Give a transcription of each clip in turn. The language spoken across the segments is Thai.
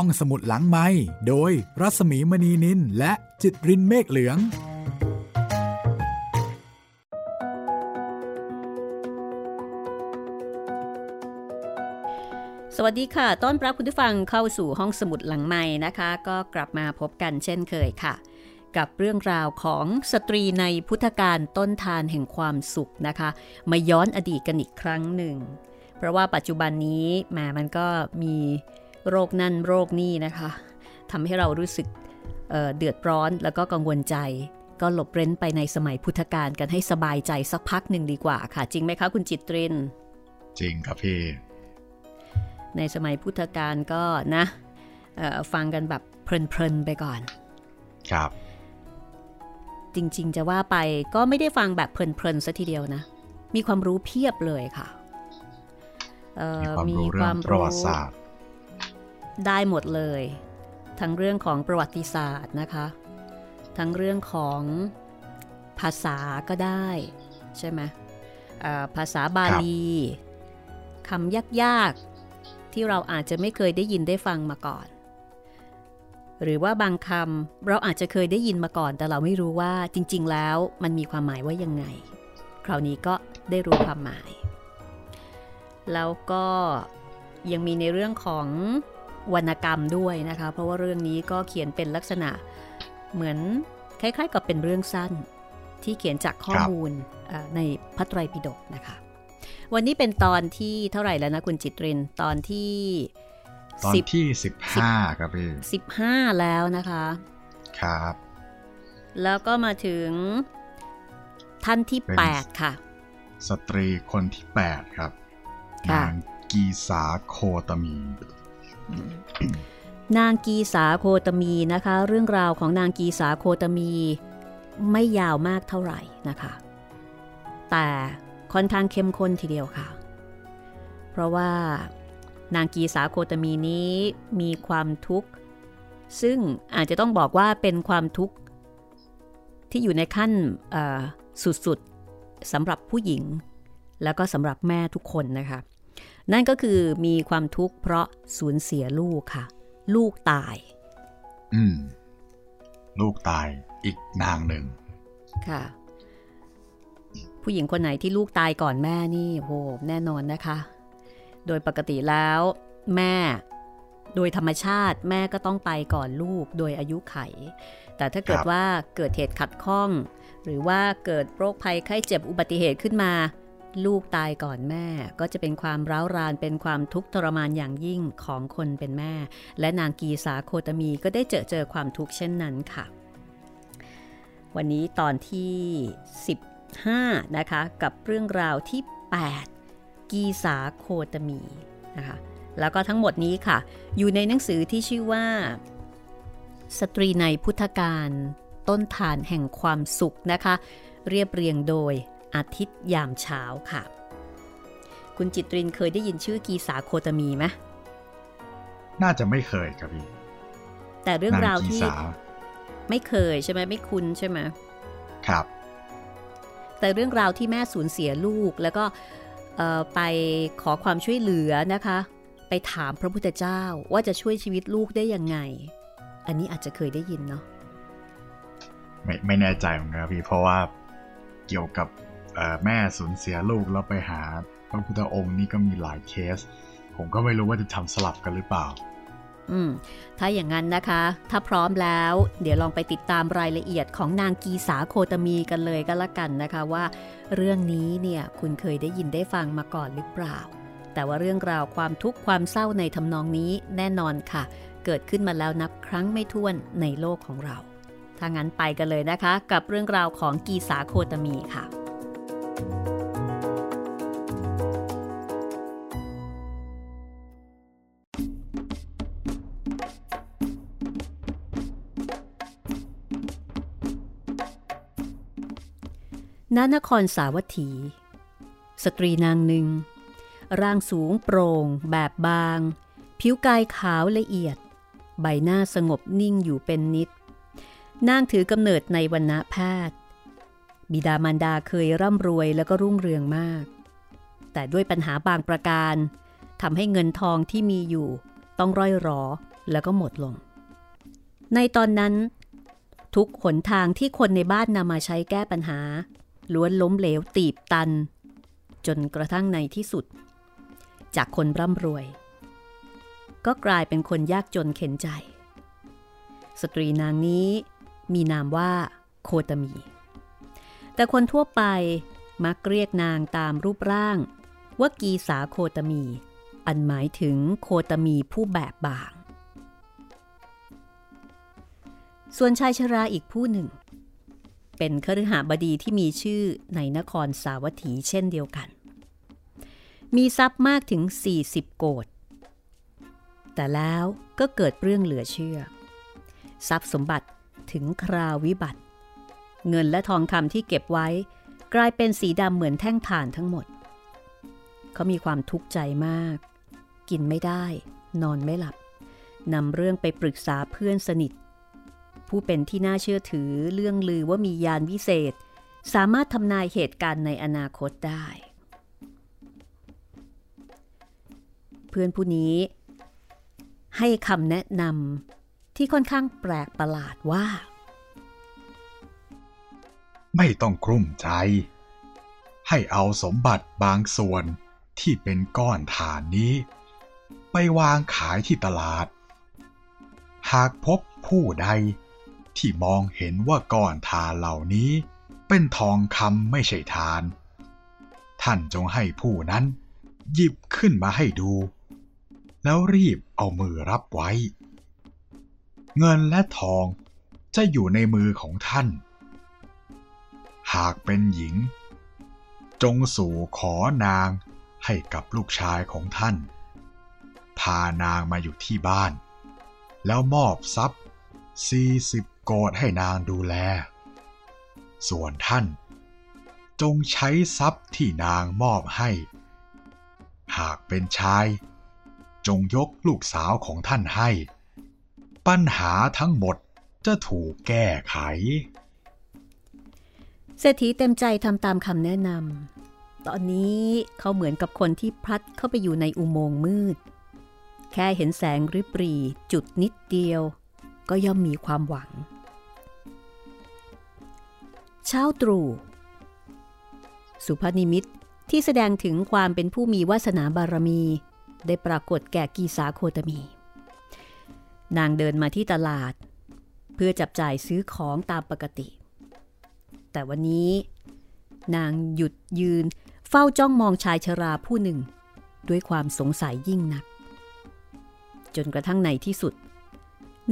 ห้องสมุดหลังไม้โดยรัสมีมณีนินและจิตรินเมฆเหลือง สวัสดีค่ะ ต้อนรับคุณผู้ฟังเข้าสู่ห้องสมุดหลังไม้นะคะ ก็กลับมาพบกันเช่นเคยค่ะ กับเรื่องราวของสตรีในพุทธการต้นทานแห่งความสุขนะคะ มาย้อนอดีตกันอีกครั้งหนึ่ง เพราะว่าปัจจุบันนี้แหมมันก็มี โรคนั่นโรคนี่นะคะทำให้เรารู้สึกเเดือดร้อนแล้วก็กังวลใจ ก็หลบเร้นไปในสมัยพุทธกาลกันให้สบายใจสักพักหนึ่งดีกว่าค่ะ จริงไหมคะคุณจิตริน จริงครับพี่ ในสมัยพุทธกาลก็นะฟังกันแบบเพลินๆไปก่อน ครับ จริงๆจะว่าไปก็ไม่ได้ฟังแบบเพลินๆซะทีเดียวนะ มีความรู้เพียบเลยค่ะมีความรู้ประวัติศาสตร์ ได้หมดเลย ทั้งเรื่องของประวัติศาสตร์นะคะ ทั้งเรื่องของภาษาก็ได้ใช่ไหมภาษาบาลีคำยากๆ ที่เราอาจจะไม่เคยได้ยินได้ฟังมาก่อน หรือว่าบางคำเราอาจจะเคยได้ยินมาก่อน แต่เราไม่รู้ว่าจริง ๆ แล้วมันมีความหมายว่ายังไง คราวนี้ก็ได้รู้ความหมาย แล้วก็ยังมีในเรื่องของ วรรณกรรมด้วยนะคะ เพราะว่าเรื่องนี้ก็เขียนเป็นลักษณะเหมือนคล้ายๆ กับเป็นเรื่องสั้นที่เขียนจากข้อมูลในพระไตรปิฎกนะคะ วันนี้เป็นตอนที่เท่าไหร่แล้วนะคุณจิตรินตอนที่ตอนที่สิบห้าครับพี่สิบห้าแล้วนะคะ ครับ แล้วก็มาถึงท่านที่แปดค่ะ สตรีคนที่แปดครับนางกีสาโคตมี นางกีสาโคตมีนะคะ เรื่องราวของนางกีสาโคตมีไม่ยาวมากเท่าไหร่นะคะ แต่ค่อนข้างเข้มข้นทีเดียวค่ะ เพราะว่านางกีสาโคตมีนี้มีความทุกข์ ซึ่งอาจจะต้องบอกว่าเป็นความทุกข์ที่อยู่ในขั้นสุดๆสำหรับผู้หญิง แล้วก็สำหรับแม่ทุกคนนะคะ นั่นก็คือมีความทุกข์เพราะสูญเสียลูกค่ะ ลูกตาย อืม ลูกตายอีกนางหนึ่ง ค่ะ ผู้หญิงคนไหนที่ลูกตายก่อนแม่นี่โหแน่นอนนะคะ โดยปกติแล้วแม่โดยธรรมชาติแม่ก็ต้องไปก่อนลูกโดยอายุไข แต่ถ้าเกิดว่าเกิดเหตุขัดข้อง หรือว่าเกิดโรคภัยไข้เจ็บอุบัติเหตุขึ้นมา ลูกตายก่อนแม่ก็จะเป็นความร้าวรานเป็นความทุกข์ทรมานอย่างยิ่งของคนเป็นแม่ และนางกีสาโคตมีก็ได้เจอเจอความทุกข์เช่นนั้นค่ะ วันนี้ตอนที่ 15 นะคะ กับเรื่องราวที่ 8 กีสาโคตมีนะคะแล้วก็ทั้งหมดนี้ค่ะ อยู่ในหนังสือที่ชื่อว่า สตรีในพุทธการ ต้นฐานแห่งความสุขนะคะ เรียบเรียงโดย อาทิตย์ยามเช้าค่ะ คุณจิตรินเคยได้ยินชื่อกีสาโคตมีไหมน่าจะไม่เคยครับพี่ แต่เรื่องราวที่ไม่เคยใช่ไหมไม่คุ้นใช่ไหมครับ แต่เรื่องราวที่แม่สูญเสียลูกแล้วก็ไปขอความช่วยเหลือนะคะ ไปถามพระพุทธเจ้าว่าจะช่วยชีวิตลูกได้ยังไง อันนี้อาจจะเคยได้ยินเนาะไม่ไม่แน่ใจเหมือนกันพี่เพราะว่าเกี่ยวกับ แม่สูญเสียลูกแล้วไปหาพระพุทธองค์นี่ก็มีหลายเคส ผมก็ไม่รู้ว่าจะทำสลับกันหรือเปล่า อืม ถ้าอย่างนั้นนะคะ ถ้าพร้อมแล้ว เดี๋ยวลองไปติดตามรายละเอียดของนางกีสาโคตมีกันเลยก็แล้วกันนะคะว่า เรื่องนี้เนี่ยคุณเคยได้ยินได้ฟังมาก่อนหรือเปล่า แต่ว่าเรื่องราวความทุกข์ความเศร้าในทำนองนี้แน่นอนค่ะ เกิดขึ้นมาแล้วนับครั้งไม่ถ้วนในโลกของเราถ้างั้นไปกันเลยนะคะ กับเรื่องราวของกีสาโคตมีค่ะ ณนครสาวัตถี สตรีนางหนึ่ง ร่างสูงโปร่ง แบบบาง ผิวกายขาวละเอียด ใบหน้าสงบนิ่งอยู่เป็นนิด นางถือกำเนิดในวันณะแพทย์ บิดามารดาเคยร่ำรวยแล้วก็รุ่งเรืองมาก แต่ด้วยปัญหาบางประการทำให้เงินทองที่มีอยู่ต้องร่อยรอแล้วก็หมดลง ในตอนนั้น ทุกหนทางที่คนในบ้านนำมาใช้แก้ปัญหา ล้วนล้มเหลวตีบตัน จนกระทั่งในที่สุด จากคนร่ำรวย ก็กลายเป็นคนยากจนเข็นใจ สตรีนางนี้มีนามว่าโคตมี แต่คนทั่วไปมักเรียกนางตามรูปร่างว่ากีสาโคตมี อันหมายถึงโคตมีผู้แบบบาง ส่วนชายชราอีกผู้หนึ่ง เป็นคฤหบดีที่มีชื่อในนครสาวัตถีเช่นเดียวกัน มีทรัพย์มากถึง 40 โกดแต่แล้วก็เกิดเรื่องเหลือเชื่อ ทรัพย์สมบัติถึงคราววิบัติ เงินและทองคำที่เก็บไว้ กลายเป็นสีดำเหมือนแท่งถ่านทั้งหมด เขามีความทุกข์ใจมาก กินไม่ได้ นอนไม่หลับนำเรื่องไปปรึกษาเพื่อนสนิท ผู้เป็นที่น่าเชื่อถือเรื่องลือว่ามียานวิเศษ สามารถทำนายเหตุการณ์ในอนาคตได้ เพื่อนผู้นี้ ให้คำแนะนำที่ค่อนข้างแปลกประหลาดว่า ไม่ต้องกลุ้มใจ ให้เอาสมบัติบางส่วนที่เป็นก้อนฐานนี้ ไปวางขายที่ตลาด หากพบผู้ใดที่มองเห็นว่าก้อนฐานเหล่านี้เป็นทองคำไม่ใช่ทาน ท่านจงให้ผู้นั้น หยิบขึ้นมาให้ดู แล้วรีบเอามือรับไว้ เงินและทองจะอยู่ในมือของท่าน หากเป็นหญิง จงสู่ขอนางให้กับลูกชายของท่าน พานางมาอยู่ที่บ้าน แล้วมอบทรัพย์40โกดให้นางดูแล ส่วนท่าน จงใช้ทรัพย์ที่นางมอบให้ หากเป็นชาย จงยกลูกสาวของท่านให้ ปัญหาทั้งหมดจะถูกแก้ไข เศรษฐีเต็มใจทำตามคำแนะนำตอนนี้เขาเหมือนกับคนที่พลัดเข้าไปอยู่ในอุโมงค์มืด แค่เห็นแสงริบหรีจุดนิดเดียว ก็ย่อมมีความหวัง เช้าตรู่สุภนิมิตที่แสดงถึงความเป็นผู้มีวาสนาบารมี ได้ปรากฏแก่กีสาโคตมี นางเดินมาที่ตลาด เพื่อจับจ่ายซื้อของตามปกติ แต่วันนี้ นางหยุดยืน เฝ้าจ้องมองชายชราผู้หนึ่ง ด้วยความสงสัยยิ่งนัก จนกระทั่งในที่สุด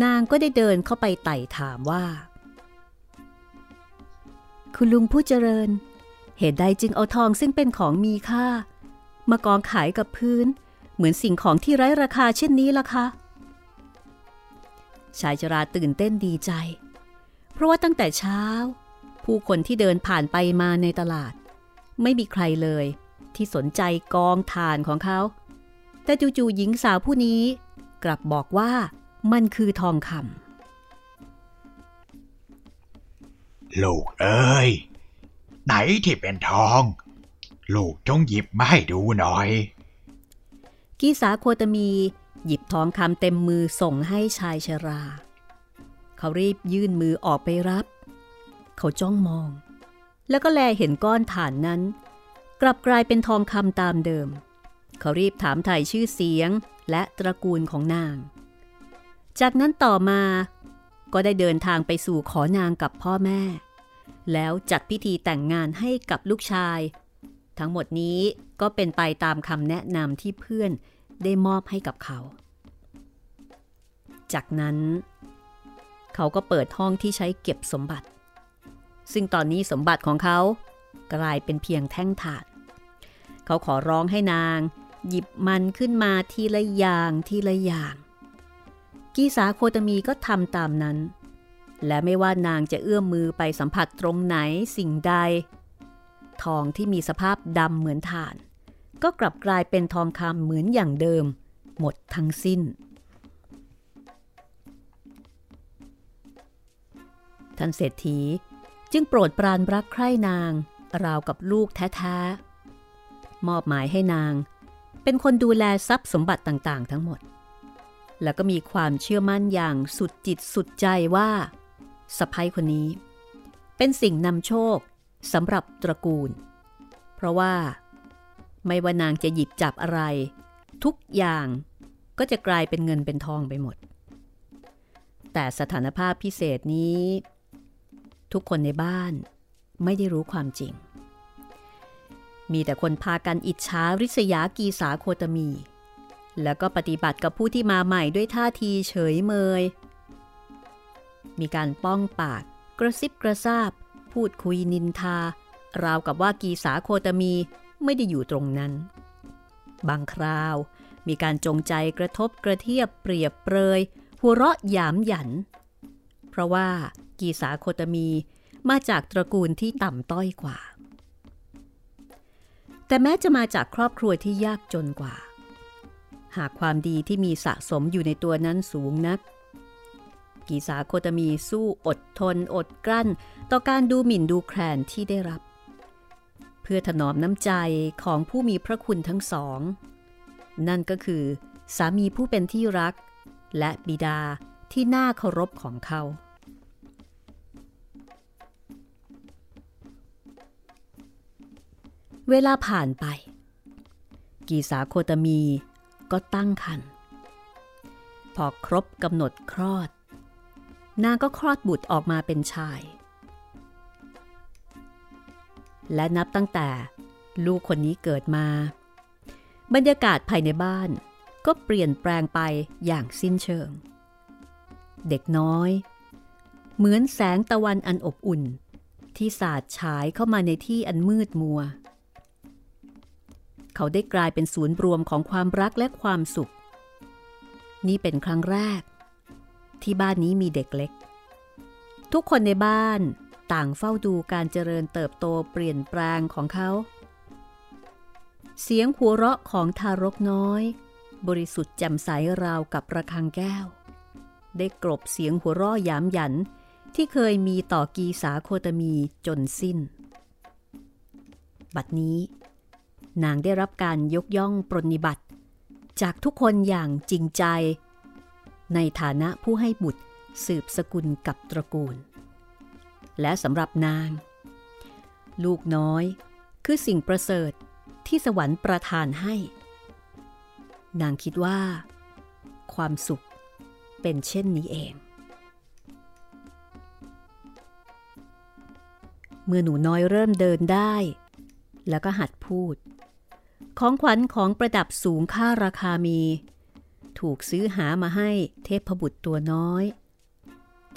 นางก็ได้เดินเข้าไปไต่ถามว่า คุณลุงผู้เจริญ เหตุใดจึงเอาทองซึ่งเป็นของมีค่า มากองขายกับพื้น เหมือนสิ่งของที่ไร้ราคาเช่นนี้ล่ะคะชายชราตื่นเต้นดีใจ เพราะว่าตั้งแต่เช้า ผู้คนที่เดินผ่านไปมาในตลาด ไม่มีใครเลยที่สนใจกองทานของเขา แต่จู่ๆหญิงสาวผู้นี้กลับบอกว่ามันคือทองคำลูกเอ้ย ไหนที่เป็นทอง ลูกจงหยิบมาให้ดูหน่อย กีสาโคตมีหยิบทองคำเต็มมือส่งให้ชายชรา เขารีบยื่นมือออกไปรับ เขาจ้องมอง แล้วก็แลเห็นก้อนฐานนั้น กลับกลายเป็นทองคำตามเดิม เขารีบถามถ่ายชื่อเสียงและตระกูลของนาง จากนั้นต่อมาก็ได้เดินทางไปสู่ขอนางกับพ่อแม่ แล้วจัดพิธีแต่งงานให้กับลูกชาย ทั้งหมดนี้ก็เป็นไปตามคำแนะนำที่เพื่อนได้มอบให้กับเขา จากนั้น เขาก็เปิดห้องที่ใช้เก็บสมบัติ ซึ่งตอนนี้สมบัติของเขากลายเป็นเพียงแท่งถ่านเขาขอร้องให้นาง หยิบมันขึ้นมาทีละอย่างทีละอย่าง กีสาโคตมีก็ทำตามนั้น และไม่ว่านางจะเอื้อมมือไปสัมผัสตรงไหนสิ่งใด ทองที่มีสภาพดำเหมือนถ่าน ก็กลับกลายเป็นทองคำเหมือนอย่างเดิม หมดทั้งสิ้นท่านเศรษฐี จึงโปรดปรานรักใคร่นาง ราวกับลูกแท้ๆ มอบหมายให้นาง เป็นคนดูแลทรัพย์สมบัติต่างๆ ทั้งหมด แล้วก็มีความเชื่อมั่นอย่างสุดจิตสุดใจว่าสะพ้ยคนนี้ เป็นสิ่งนำโชคสำหรับตระกูล เพราะว่า ไม่ว่านางจะหยิบจับอะไร ทุกอย่างก็จะกลายเป็นเงินเป็นทองไปหมด แต่สถานภาพพิเศษนี้ ทุกคนในบ้านไม่ได้รู้ความจริง มีแต่คนพากันอิจฉาริษยากีสาโคตมี แล้วก็ปฏิบัติกับผู้ที่มาใหม่ด้วยท่าทีเฉยเมย มีการป้องปากกระซิบกระซาบ พูดคุยนินทา ราวกับว่ากีสาโคตมีไม่ได้อยู่ตรงนั้น บางคราวมีการจงใจกระทบกระเทียบเปรียบเปรย หัวเราะหยามหยัน เพราะว่ากีสาโคตมีมาจากตระกูลที่ต่ำต้อยกว่า แต่แม้จะมาจากครอบครัวที่ยากจนกว่า หากความดีที่มีสะสมอยู่ในตัวนั้นสูงนัก กีสาโคตมีสู้อดทนอดกลั้น ต่อการดูหมิ่นดูแคลนที่ได้รับ เพื่อถนอมน้ำใจของผู้มีพระคุณทั้งสอง นั่นก็คือ สามีผู้เป็นที่รัก และบิดาที่น่าเคารพของเขา เวลาผ่านไป กีสาโคตมีก็ตั้งครรภ์พอครบกำหนดคลอด นางก็คลอดบุตรออกมาเป็นชาย และนับตั้งแต่ลูกคนนี้เกิดมา บรรยากาศภายในบ้านก็เปลี่ยนแปลงไปอย่างสิ้นเชิง เด็กน้อย เหมือนแสงตะวันอันอบอุ่น ที่สาดฉายเข้ามาในที่อันมืดมัว เขาได้กลายเป็นศูนย์รวมของความรักและความสุข นี่เป็นครั้งแรก ที่บ้านนี้มีเด็กเล็ก ทุกคนในบ้านต่างเฝ้าดูการเจริญเติบโตเปลี่ยนแปลงของเขา เสียงหัวเราะของทารกน้อย บริสุทธิ์แจ่มใสราวกับระฆังแก้ว ได้กลบเสียงหัวเราะยามหยันที่เคยมีต่อกีสาโคตมีจนสิ้น บัดนี้ นางได้รับการยกย่องปรนิบัติ จากทุกคนอย่างจริงใจ ในฐานะผู้ให้บุตรสืบสกุลกับตระกูล และสำหรับนาง ลูกน้อยคือสิ่งประเสริฐที่สวรรค์ประทานให้ นางคิดว่า ความสุขเป็นเช่นนี้เอง เมื่อหนูน้อยเริ่มเดินได้ แล้วก็หัดพูด ของขวัญของประดับสูงค่าราคามี ถูกซื้อหามาให้เทพบุตรตัวน้อย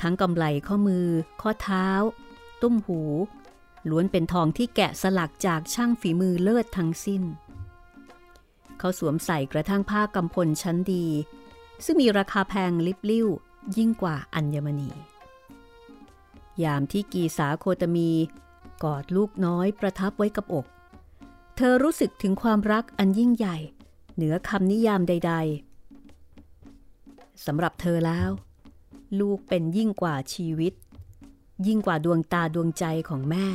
ทั้งกำไลข้อมือ ข้อเท้า ตุ้มหู ล้วนเป็นทองที่แกะสลักจากช่างฝีมือเลิศทั้งสิ้น เขาสวมใส่กระทั่งผ้ากำพลชั้นดี ซึ่งมีราคาแพงลิบลิ่วยิ่งกว่าอัญมณี ยามที่กีสาโคตมีกอดลูกน้อยประทับไว้กับอก เธอรู้สึกถึงความรักอันยิ่งใหญ่ เหนือคำนิยามใด ๆสำหรับเธอแล้ว ลูกเป็นยิ่งกว่าชีวิต ยิ่งกว่าดวงตาดวงใจของแม่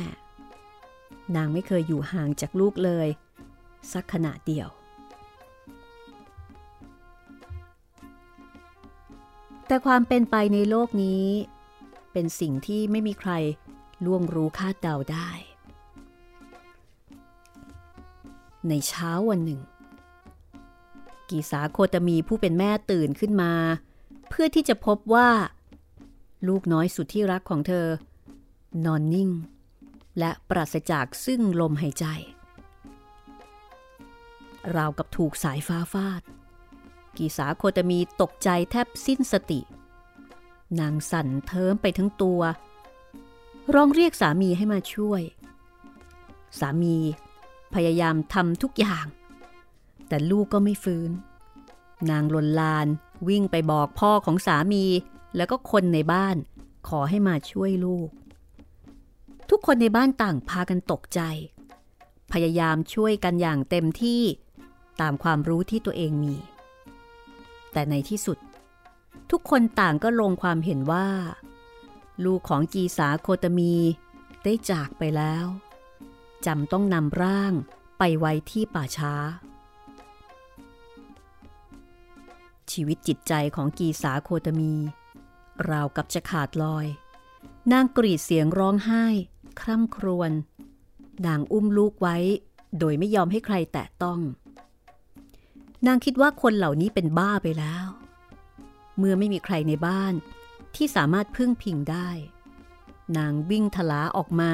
นางไม่เคยอยู่ห่างจากลูกเลย สักขณะเดียว แต่ความเป็นไปในโลกนี้ เป็นสิ่งที่ไม่มีใครล่วงรู้คาดเดาได้ ในเช้าวันหนึ่ง กีสาโคตมีผู้เป็นแม่ตื่นขึ้นมา เพื่อที่จะพบว่า ลูกน้อยสุดที่รักของเธอ นอนนิ่ง และปราศจากซึ่งลมหายใจ ราวกับถูกสายฟ้าฟาด กีสาโคตมีตกใจแทบสิ้นสติ นางสั่นเทิมไปทั้งตัว ร้องเรียกสามีให้มาช่วย สามี พยายามทำทุกอย่าง แต่ลูกก็ไม่ฟื้น นางลนลานวิ่งไปบอกพ่อของสามีแล้วก็คนในบ้าน ขอให้มาช่วยลูก ทุกคนในบ้านต่างพากันตกใจ พยายามช่วยกันอย่างเต็มที่ตามความรู้ที่ตัวเองมี แต่ในที่สุด ทุกคนต่างก็ลงความเห็นว่า ลูกของกีสาโคตมีได้จากไปแล้ว จำต้องนำร่างไปไว้ที่ป่าช้า ชีวิตจิตใจของกีสาโคตมี ราวกับจะขาดลอย นางกรีดเสียงร้องไห้ คร่ำครวญนางอุ้มลูกไว้ โดยไม่ยอมให้ใครแตะต้อง นางคิดว่าคนเหล่านี้เป็นบ้าไปแล้ว เมื่อไม่มีใครในบ้านที่สามารถพึ่งพิงได้ นางวิ่งทลาออกมา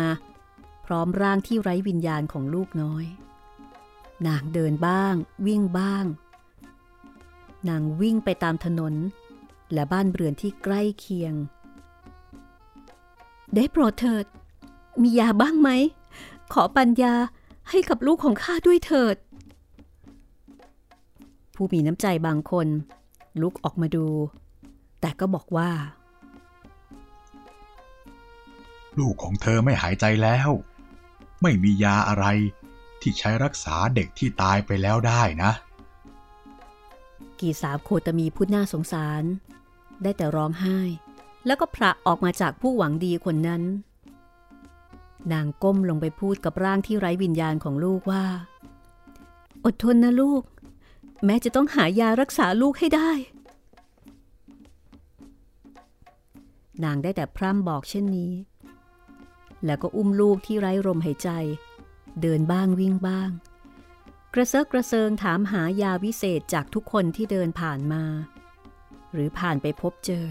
พร้อมร่างที่ไร้วิญญาณของลูกน้อย นางเดินบ้าง วิ่งบ้าง นางวิ่งไปตามถนน และบ้านเรือนที่ใกล้เคียง ได้โปรดเถิด มียาบ้างไหม ขอปัญญาให้กับลูกของข้าด้วยเถิด ผู้มีน้ำใจบางคน ลุกออกมาดู แต่ก็บอกว่า ลูกของเธอไม่หายใจแล้ว ไม่มียาอะไรที่ใช้รักษาเด็กที่ตายไปแล้วได้นะ กีสาโคตมีพูดน่าสงสาร ได้แต่ร้องไห้ แล้วก็พระออกมาจากผู้หวังดีคนนั้น นางก้มลงไปพูดกับร่างที่ไร้วิญญาณของลูกว่า อดทนนะลูก แม้จะต้องหายารักษาลูกให้ได้ นางได้แต่พร่ำบอกเช่นนี้ แล้วก็อุ้มลูกที่ไร้ลมหายใจ เดินบ้างวิ่งบ้าง กระเซาะกระเซิงถามหายาวิเศษจากทุกคนที่เดินผ่านมา หรือผ่านไปพบเจอ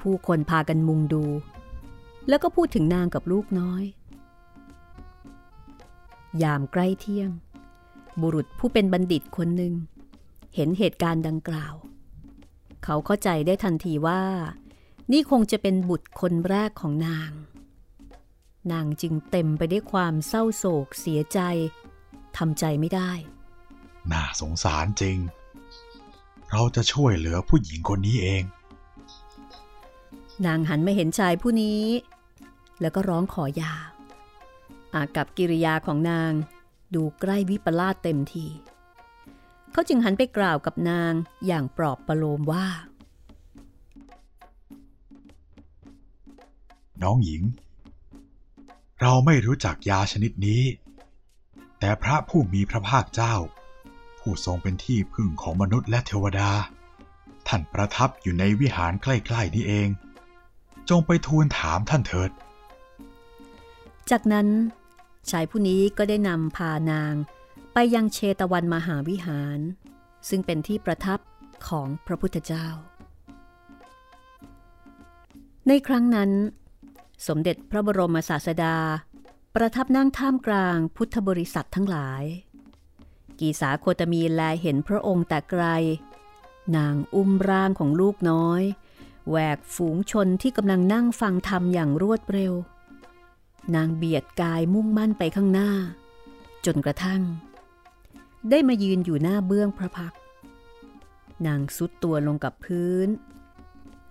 ผู้คนพากันมุงดู แล้วก็พูดถึงนางกับลูกน้อย ยามใกล้เที่ยง บุรุษผู้เป็นบัณฑิตคนหนึ่ง เห็นเหตุการณ์ดังกล่าว เขาเข้าใจได้ทันทีว่า นี่คงจะเป็นบุตรคนแรกของนาง นางจึงเต็มไปได้วยความเศร้าโศกเสียใจทำใจไม่ได้ น่าสงสารจริง เราจะช่วยเหลือผู้หญิงคนนี้เอง นางหันมาเห็นชายผู้นี้ แล้วก็ร้องขอยา อากับกิริยาของนางดูใกล้วิปลาสเต็มที เขาจึงหันไปกล่าวกับนางอย่างปลอบประโลมว่า น้องหญิง เราไม่รู้จักยาชนิดนี้ แต่พระผู้มีพระภาคเจ้า ผู้ทรงเป็นที่พึ่งของมนุษย์และเทวดา ท่านประทับอยู่ในวิหารใกล้ๆนี้เอง จงไปทูลถามท่านเถิด จากนั้นชายผู้นี้ก็ได้นำพานางไปยังเชตวันมหาวิหาร ซึ่งเป็นที่ประทับของพระพุทธเจ้า ในครั้งนั้น สมเด็จพระบรมศาสดา ประทับนั่งท่ามกลางพุทธบริษัททั้งหลาย กีสาโคตมีแลเห็นพระองค์แต่ไกล นางอุ้มร่างของลูกน้อยแหวกฝูงชนที่กำลังนั่งฟังธรรมอย่างรวดเร็ว นางเบียดกายมุ่งมั่นไปข้างหน้า จนกระทั่ง ได้มายืนอยู่หน้าเบื้องพระพัก นางสุดตัวลงกับพื้น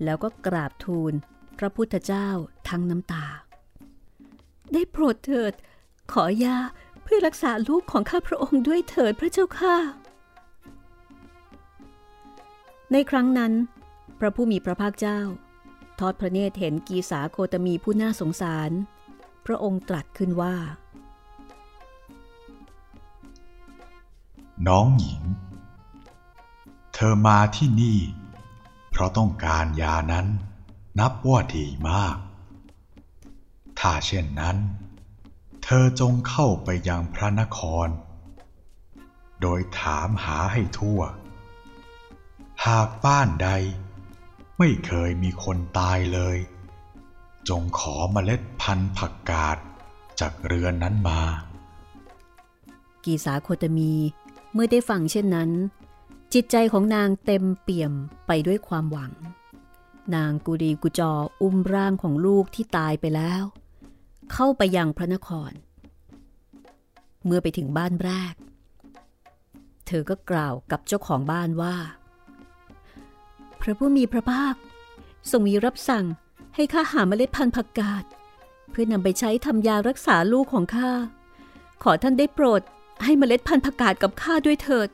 แล้วก็กราบทูล พระพุทธเจ้าทั้งน้ำตา ได้โปรดเถิด ขอยาเพื่อรักษาลูกของข้าพระองค์ด้วยเถิดพระเจ้าค่ะ ในครั้งนั้น พระผู้มีพระภาคเจ้า ทอดพระเนตรเห็นกีสาโคตมีผู้น่าสงสาร พระองค์ตรัสขึ้นว่า น้องหญิง เธอมาที่นี่ เพราะต้องการยานั้น นับว่าดีมาก ถ้าเช่นนั้น เธอจงเข้าไปยังพระนคร โดยถามหาให้ทั่ว หากบ้านใดไม่เคยมีคนตายเลย จงขอเมล็ดพันธุ์ผักกาดจากเรือนนั้นมา กีสาโคตมีเมื่อได้ฟังเช่นนั้น จิตใจของนางเต็มเปี่ยมไปด้วยความหวัง นางกุดีกุจออุ้มร่างของลูกที่ตายไปแล้ว เข้าไปยังพระนคร เมื่อไปถึงบ้านแรก เธอก็กล่าวกับเจ้าของบ้านว่า พระผู้มีพระภาคทรงมีรับสั่งให้ข้าหาเมล็ดพันธุ์ผักกาดเพื่อนำไปใช้ทำยารักษาลูกของข้า ขอท่านได้โปรดให้เมล็ดพันธุ์ผักกาดกับข้าด้วยเถิด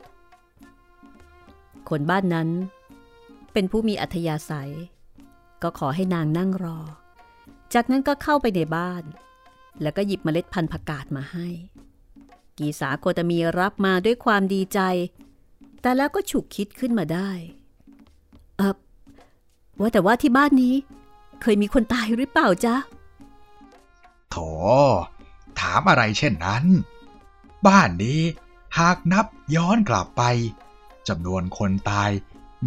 คนบ้านนั้นเป็นผู้มีอัธยาศัย ก็ขอให้นางนั่งรอ จากนั้นก็เข้าไปในบ้าน แล้วก็หยิบเมล็ดพันธุ์ผักกาดมาให้ กีสาโคตมีรับมาด้วยความดีใจ แต่แล้วก็ฉุกคิดขึ้นมาได้ เออว่าแต่ว่าที่บ้านนี้ เคยมีคนตายหรือเปล่าจ๊ะโถถามอะไรเช่นนั้น บ้านนี้หากนับย้อนกลับไปจำนวนคนตาย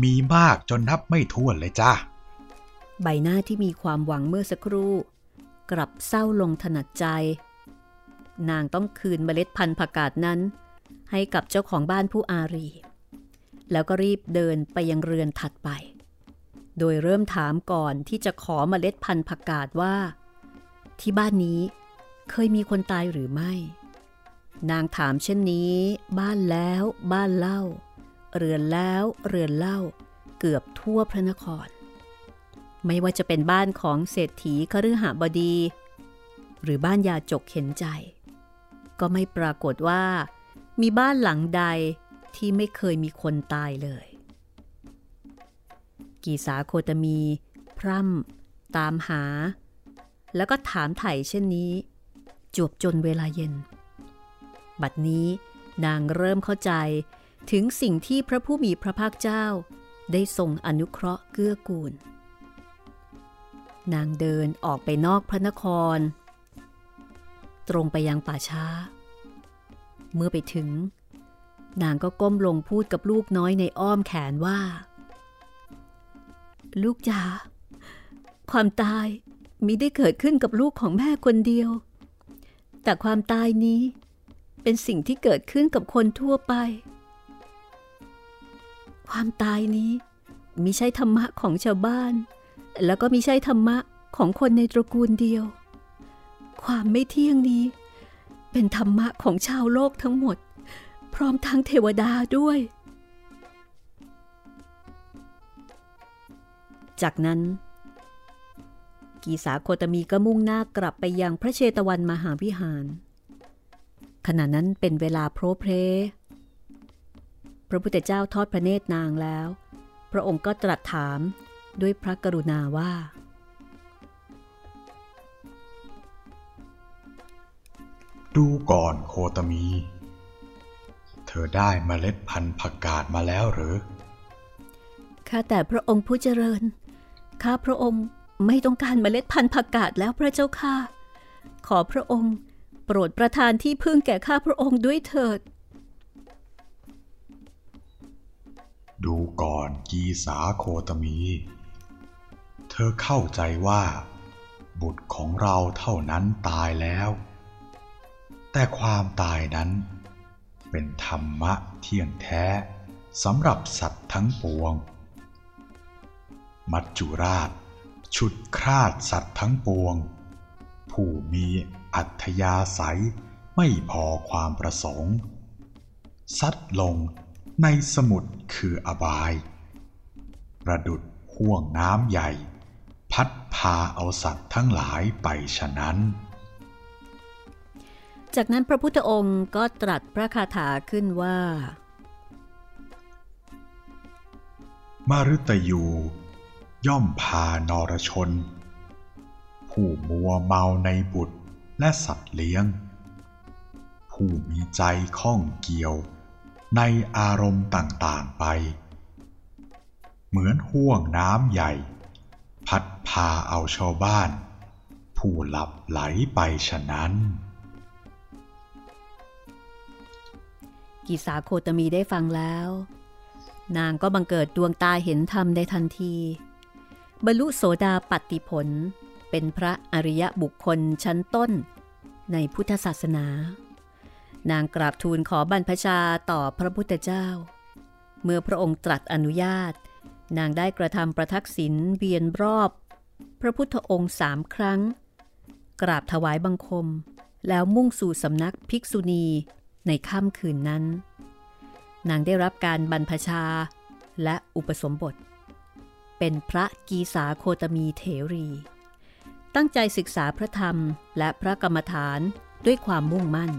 มีมากจนนับไม่ถ้วนเลยจ้า ใบหน้าที่มีความหวังเมื่อสักครู่ กลับเศร้าลงถนัดใจ นางต้องคืนเมล็ดพันธุ์ผักกาดนั้น ให้กับเจ้าของบ้านผู้อารี แล้วก็รีบเดินไปยังเรือนถัดไป โดยเริ่มถามก่อนที่จะขอเมล็ดพันธุ์ผักกาดว่า ที่บ้านนี้เคยมีคนตายหรือไม่ นางถามเช่นนี้ บ้านแล้วบ้านเล่า เรือนแล้วเรือนเล่า เกือบทั่วพระนคร ไม่ว่าจะเป็นบ้านของเศรษฐีคฤหบดี หรือบ้านยาจกเห็นใจ ก็ไม่ปรากฏว่า มีบ้านหลังใดที่ไม่เคยมีคนตายเลย กีสาโคตมี พร่ำตามหา แล้วก็ถามไถ่เช่นนี้ จวบจนเวลาเย็น บัดนี้นางเริ่มเข้าใจถึงสิ่งที่พระผู้มีพระภาคเจ้า ได้ทรงอนุเคราะห์เกื้อกูล นางเดินออกไปนอกพระนคร ตรงไปยังป่าช้า เมื่อไปถึง นางก็ก้มลงพูดกับลูกน้อยในอ้อมแขนว่า ลูกจ๋าความตายมิได้เกิดขึ้นกับลูกของแม่คนเดียว แต่ความตายนี้เป็นสิ่งที่เกิดขึ้นกับคนทั่วไป ความตายนี้มิใช่ธรรมะของชาวบ้าน แล้วก็มิใช่ธรรมะของคนในตระกูลเดียว ความไม่เที่ยงนี้ เป็นธรรมะของชาวโลกทั้งหมด พร้อมทั้งเทวดาด้วย จากนั้น กีสาโคตมีก็มุ่งหน้ากลับไปยังพระเชตวันมหาวิหาร ขณะนั้นเป็นเวลาโพรเพรพระพุทธเจ้าทอดพระเนตรนางแล้ว พระองค์ก็ตรัสถาม ด้วยพระกรุณาว่า ดูก่อนโคตมี เธอได้มเมล็ดพันธุ์ผักกาดมาแล้วหรือข้าแต่พระองค์ผู้เจริญ ข้าพระองค์ไม่ต้องการเมล็ดพันธุ์ผักกาดแล้วพระเจ้าค่ะ ขอพระองค์โปรดประทานที่พึ่งแก่ข้าพระองค์ด้วยเถิด ดูก่อนกีสาโคตมีเธอเข้าใจว่า บุตรของเราเท่านั้นตายแล้ว แต่ความตายนั้น เป็นธรรมะเที่ยงแท้สำหรับสัตว์ทั้งปวง มัจจุราชฉุดคราดสัตว์ทั้งปวง ผู้มีอัธยาศัยไม่พอความประสงค์ ซัดลงในสมุทรคืออบาย ประดุดห่วงน้ำใหญ่ พัดพาเอาสัตว์ทั้งหลายไปฉะนั้น จากนั้นพระพุทธองค์ก็ตรัสพระคาถาขึ้นว่า มารุตยู ย่อมพานรชน ผู้มัวเมาในบุตรและสัตว์เลี้ยง ผู้มีใจข้องเกี่ยวในอารมณ์ต่างๆไป เหมือนห่วงน้ำใหญ่ พัดพาเอาชาวบ้าน ผู้หลับไหลไปฉะนั้น กิสาโคตมีได้ฟังแล้ว นางก็บังเกิดดวงตาเห็นธรรมในทันที บรรลุโสดาปัตติผลเป็นพระอริยบุคคลชั้นต้นในพุทธศาสนา นางกราบทูลขอบรรพชาต่อพระพุทธเจ้า เมื่อพระองค์ตรัสอนุญาต นางได้กระทำประทักษิณเวียนรอบ พระพุทธองค์สามครั้ง กราบถวายบังคม แล้วมุ่งสู่สำนักภิกษุณีในค่ำคืนนั้น นางได้รับการบรรพชาและอุปสมบท เป็นพระกีสาโคตมีเถรี ตั้งใจศึกษาพระธรรมและพระกรรมฐานด้วยความมุ่งมั่น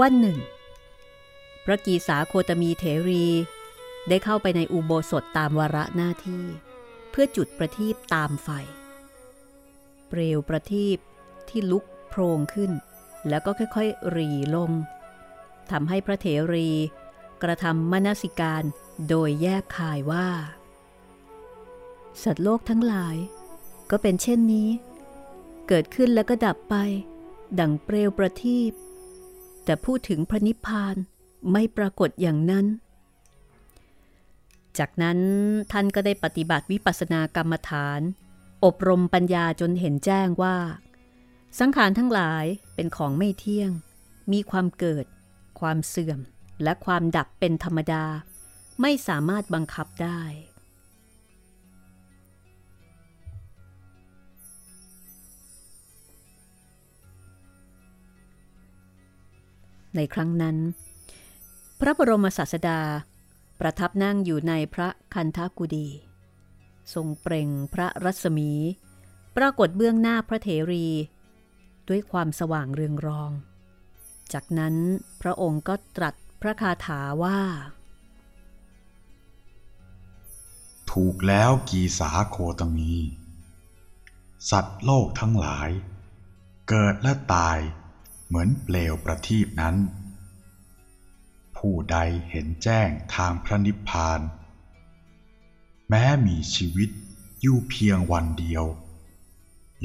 วันหนึ่ง พระกีสาโคตมีเถรีได้เข้าไปในอุโบสถตามวาระหน้าที่ เพื่อจุดประทีปตามไฟ เปลวประทีปที่ลุกโพรงขึ้น แล้วก็ค่อยๆ รีลงทำให้พระเถรีกระทำมนสิการโดยแยกคายว่า สัตว์โลกทั้งหลาย ก็เป็นเช่นนี้ เกิดขึ้นแล้วก็ดับไป ดังเปลวประทีป แต่พูดถึงพระนิพพานไม่ปรากฏอย่างนั้น จากนั้นท่านก็ได้ปฏิบัติวิปัสสนากรรมฐาน อบรมปัญญาจนเห็นแจ้งว่า สังขารทั้งหลายเป็นของไม่เที่ยง มีความเกิด ความเสื่อม และความดับเป็นธรรมดา ไม่สามารถบังคับได้ ในครั้งนั้น พระบรมศาสดา ประทับนั่งอยู่ในพระคันธกุดี ทรงเปล่งพระรัศมี ปรากฏเบื้องหน้าพระเถรี ด้วยความสว่างเรืองรอง จากนั้นพระองค์ก็ตรัสพระคาถาว่า ถูกแล้วกีสาโคตมี สัตว์โลกทั้งหลาย เกิดและตาย เหมือนเปลวประทีปนั้น ผู้ใดเห็นแจ้งทางพระนิพพาน แม้มีชีวิตอยู่เพียงวันเดียว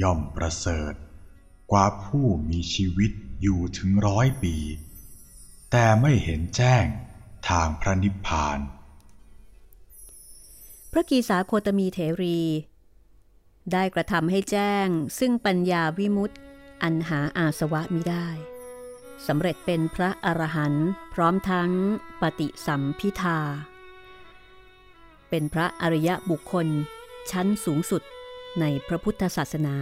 ย่อมประเสริฐกว่าผู้มีชีวิตอยู่ถึงร้อยปี แต่ไม่เห็นแจ้งทางพระนิพพาน พระกีสาโคตมีเถรี ได้กระทำให้แจ้งซึ่งปัญญาวิมุตติ อันหาอาสวะมิได้สำเร็จเป็นพระอรหันต์พร้อมทั้งปฏิสัมพิทา เป็นพระอริยบุคคลชั้นสูงสุดในพระพุทธศาสนา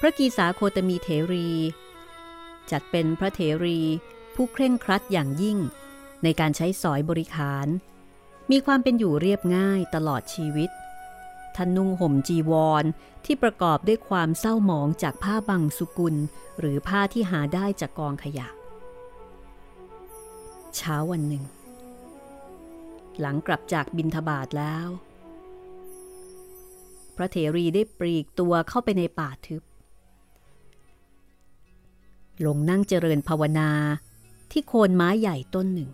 พระกีสาโคตมีเถรี จัดเป็นพระเถรีผู้เคร่งครัดอย่างยิ่งในการใช้สอยบริขาร มีความเป็นอยู่เรียบง่ายตลอดชีวิต ท่านนุ่งห่มจีวรที่ประกอบด้วยความเศร้าหมองจากผ้าบางสุกุล หรือผ้าที่หาได้จากกองขยะ เช้าวันหนึ่ง หลังกลับจากบินทบาทแล้ว พระเถรีได้ปลีกตัวเข้าไปในป่าทึบ ลงนั่งเจริญภาวนาที่โคนไม้ใหญ่ต้นหนึ่ง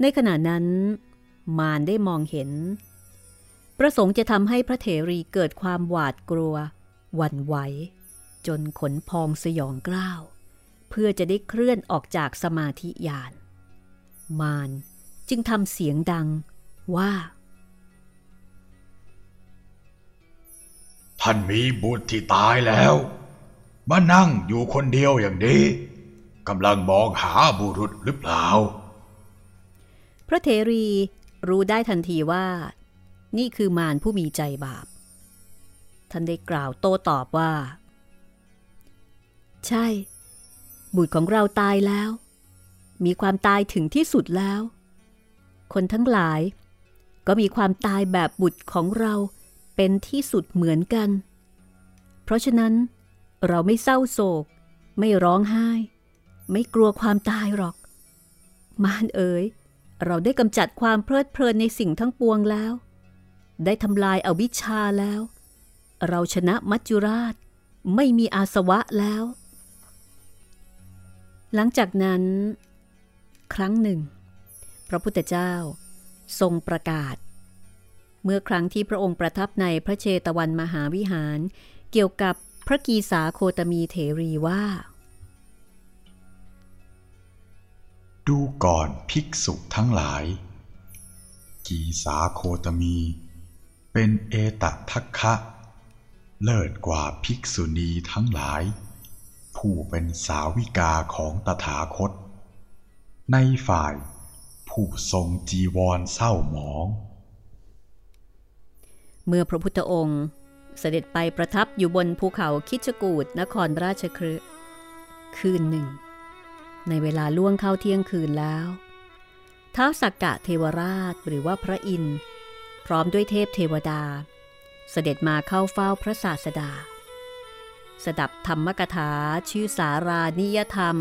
ในขณะนั้นมารได้มองเห็น ประสงค์จะทำให้พระเถรีเกิดความหวาดกลัวหวั่นไหว จนขนพองสยองกล้าว เพื่อจะได้เคลื่อนออกจากสมาธิญาณมารจึงทำเสียงดังว่า ท่านมีบุตรที่ตายแล้ว มานั่งอยู่คนเดียวอย่างนี้กำลังมองหาบุรุษหรือเปล่า พระเถรีรู้ได้ทันทีว่า นี่คือมารผู้มีใจบาป ท่านได้กล่าวโต้ตอบว่า ใช่ บุตรของเราตายแล้ว มีความตายถึงที่สุดแล้ว คนทั้งหลาย ก็มีความตายแบบบุตรของเราเป็นที่สุดเหมือนกัน เพราะฉะนั้นเราไม่เศร้าโศก ไม่ร้องไห้ ไม่กลัวความตายหรอก มารเอ๋ยเราได้กำจัดความเพลิดเพลินในสิ่งทั้งปวงแล้ว ได้ทำลายอาวิชชาแล้ว เราชนะมัจจุราชไม่มีอาสวะแล้ว หลังจากนั้น ครั้งหนึ่ง พระพุทธเจ้าทรงประกาศ เมื่อครั้งที่พระองค์ประทับในพระเชตวันมหาวิหาร เกี่ยวกับพระกีสาโคตมีเถรีว่า ดูก่อนภิกษุทั้งหลาย กีสาโคตมี เป็นเอตทัคคะ เลิศกว่าภิกษุณีทั้งหลาย ผู้เป็นสาวิกาของตถาคต ในฝ่ายผู้ทรงจีวรเศร้าหมอง เมื่อพระพุทธองค์เสด็จไปประทับอยู่บนภูเขาคิชกูดนครราชครืคืนหนึ่ง ในเวลาล่วงเข้าเที่ยงคืนแล้วท้าวสักกะเทวราชหรือว่าพระอินทร์ พร้อมด้วยเทพเทวดา เสด็จมาเข้าเฝ้าพระศาสดา สดับธรรมกถาชื่อสารานิยธรรม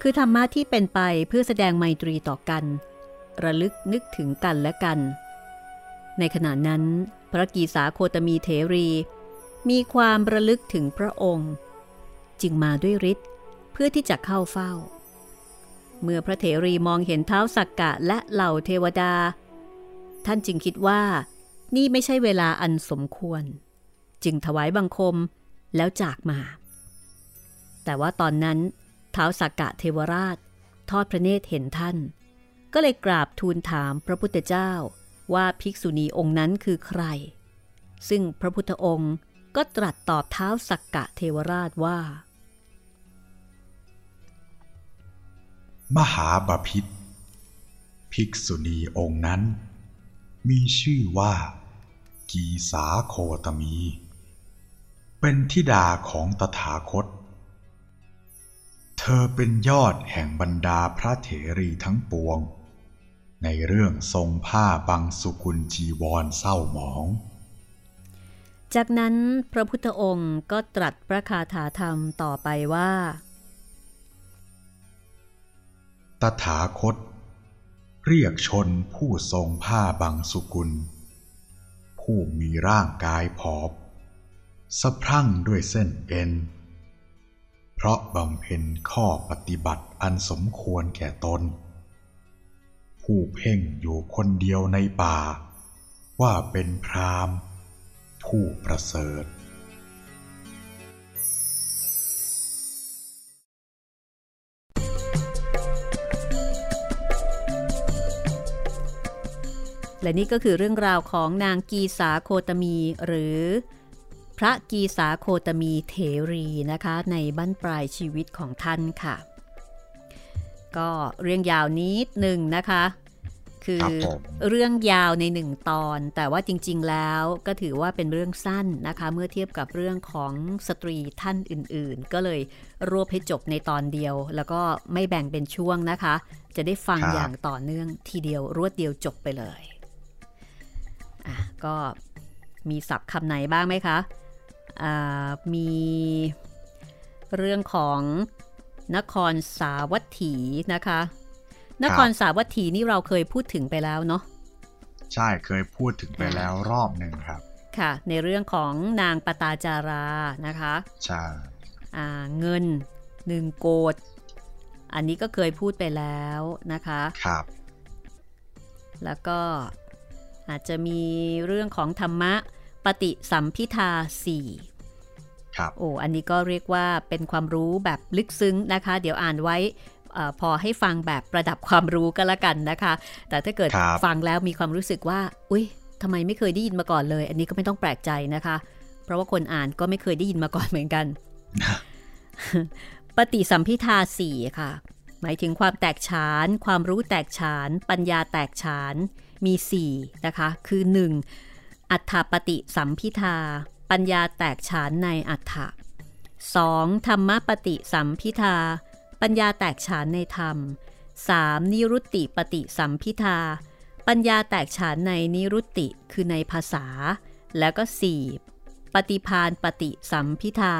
คือธรรมะที่เป็นไปเพื่อแสดงไมตรีต่อกัน ระลึกนึกถึงกันและกัน ในขณะนั้น พระกีสาโคตมีเถรี มีความระลึกถึงพระองค์ จึงมาด้วยฤทธิ์เพื่อที่จะเข้าเฝ้า เมื่อพระเถรีมองเห็นเท้าสักกะและเหล่าเทวดา ท่านจึงคิดว่า นี่ไม่ใช่เวลาอันสมควร จึงถวายบังคมแล้วจากมา แต่ว่าตอนนั้นเท้าสักกะเทวราช ทอดพระเนตรเห็นท่าน ก็เลยกราบทูลถามพระพุทธเจ้าว่าภิกษุณีองค์นั้นคือใคร ซึ่งพระพุทธองค์ก็ตรัสตอบเท้าสักกะเทวราชว่า มหาบาพิษภิกษุณีองค์นั้น มีชื่อว่า กีสาโคตมี เป็นธิดาของตถาคต เธอเป็นยอดแห่งบรรดาพระเถรีทั้งปวง ในเรื่องทรงผ้าบางสุกุลจีวรเศร้าหมอง จากนั้นพระพุทธองค์ก็ตรัสพระคาถาธรรมต่อไปว่า ตถาคต เรียกชนผู้ทรงผ้าบางสุกุล ผู้มีร่างกายผอบ สะพรั่งด้วยเส้นเอ็น เพราะบำเพ็ญข้อปฏิบัติอันสมควรแก่ตน ผู้เพ่งอยู่คนเดียวในป่า ว่าเป็นพรามผู้ประเสริฐ และนี่ก็คือเรื่องราวของนางกีสาโคตมี หรือพระกีสาโคตมีเถรีนะคะ ในบั้นปลายชีวิตของท่านค่ะ ก็เรื่องยาวนิดหนึ่งนะคะ คือเรื่องยาวในหนึ่งตอน แต่ว่าจริง ๆ แล้วก็ถือว่าเป็นเรื่องสั้นนะคะ เมื่อเทียบกับเรื่องของสตรีท่านอื่น ๆ ก็เลยรวบให้จบในตอนเดียว แล้วก็ไม่แบ่งเป็นช่วงนะคะ จะได้ฟังอย่างต่อเนื่องทีเดียวรวดเดียวจบไปเลย อะก็มีศัพท์คำไหนบ้างไหมคะอ่ามีเรื่องของนครสาวัตถีนะคะ นครสาวัตถีนี่เราเคยพูดถึงไปแล้วเนาะใช่เคยพูดถึงไปแล้วรอบหนึ่งครับ ค่ะ ในเรื่องของนางปตาจารานะคะใช่อ่าเงินหนึ่งโกดอันนี้ก็เคยพูดไปแล้วนะคะ ครับ แล้วก็ อาจจะมีเรื่องของธรรมะปฏิสัมพิทาสี่ครับโอ้อันนี้ก็เรียกว่าเป็นความรู้แบบลึกซึ้งนะคะ เดี๋ยวอ่านไว้เออพอให้ฟังแบบประดับความรู้ก็แล้วกันนะคะ แต่ถ้าเกิดครับฟังแล้วมีความรู้สึกว่า อุ้ยทำไมไม่เคยได้ยินมาก่อนเลย อันนี้ก็ไม่ต้องแปลกใจนะคะ เพราะว่าคนอ่านก็ไม่เคยได้ยินมาก่อนเหมือนกัน ปฏิสัมพิทาสี่ค่ะ หมายถึงความแตกฉาน ความรู้แตกฉาน ปัญญาแตกฉาน มีสี่นะคะ คือ 1. อัฏฐปฏิสัมพิทา ปัญญาแตกฉานในอัฏฐะ 2. ธรรมปฏิสัมพิทา ปัญญาแตกฉานในธรรม 3. นิรุตติปฏิสัมพิทา ปัญญาแตกฉานในนิรุตติคือในภาษา แล้วก็ 4. ปฏิพานปฏิสัมพิทา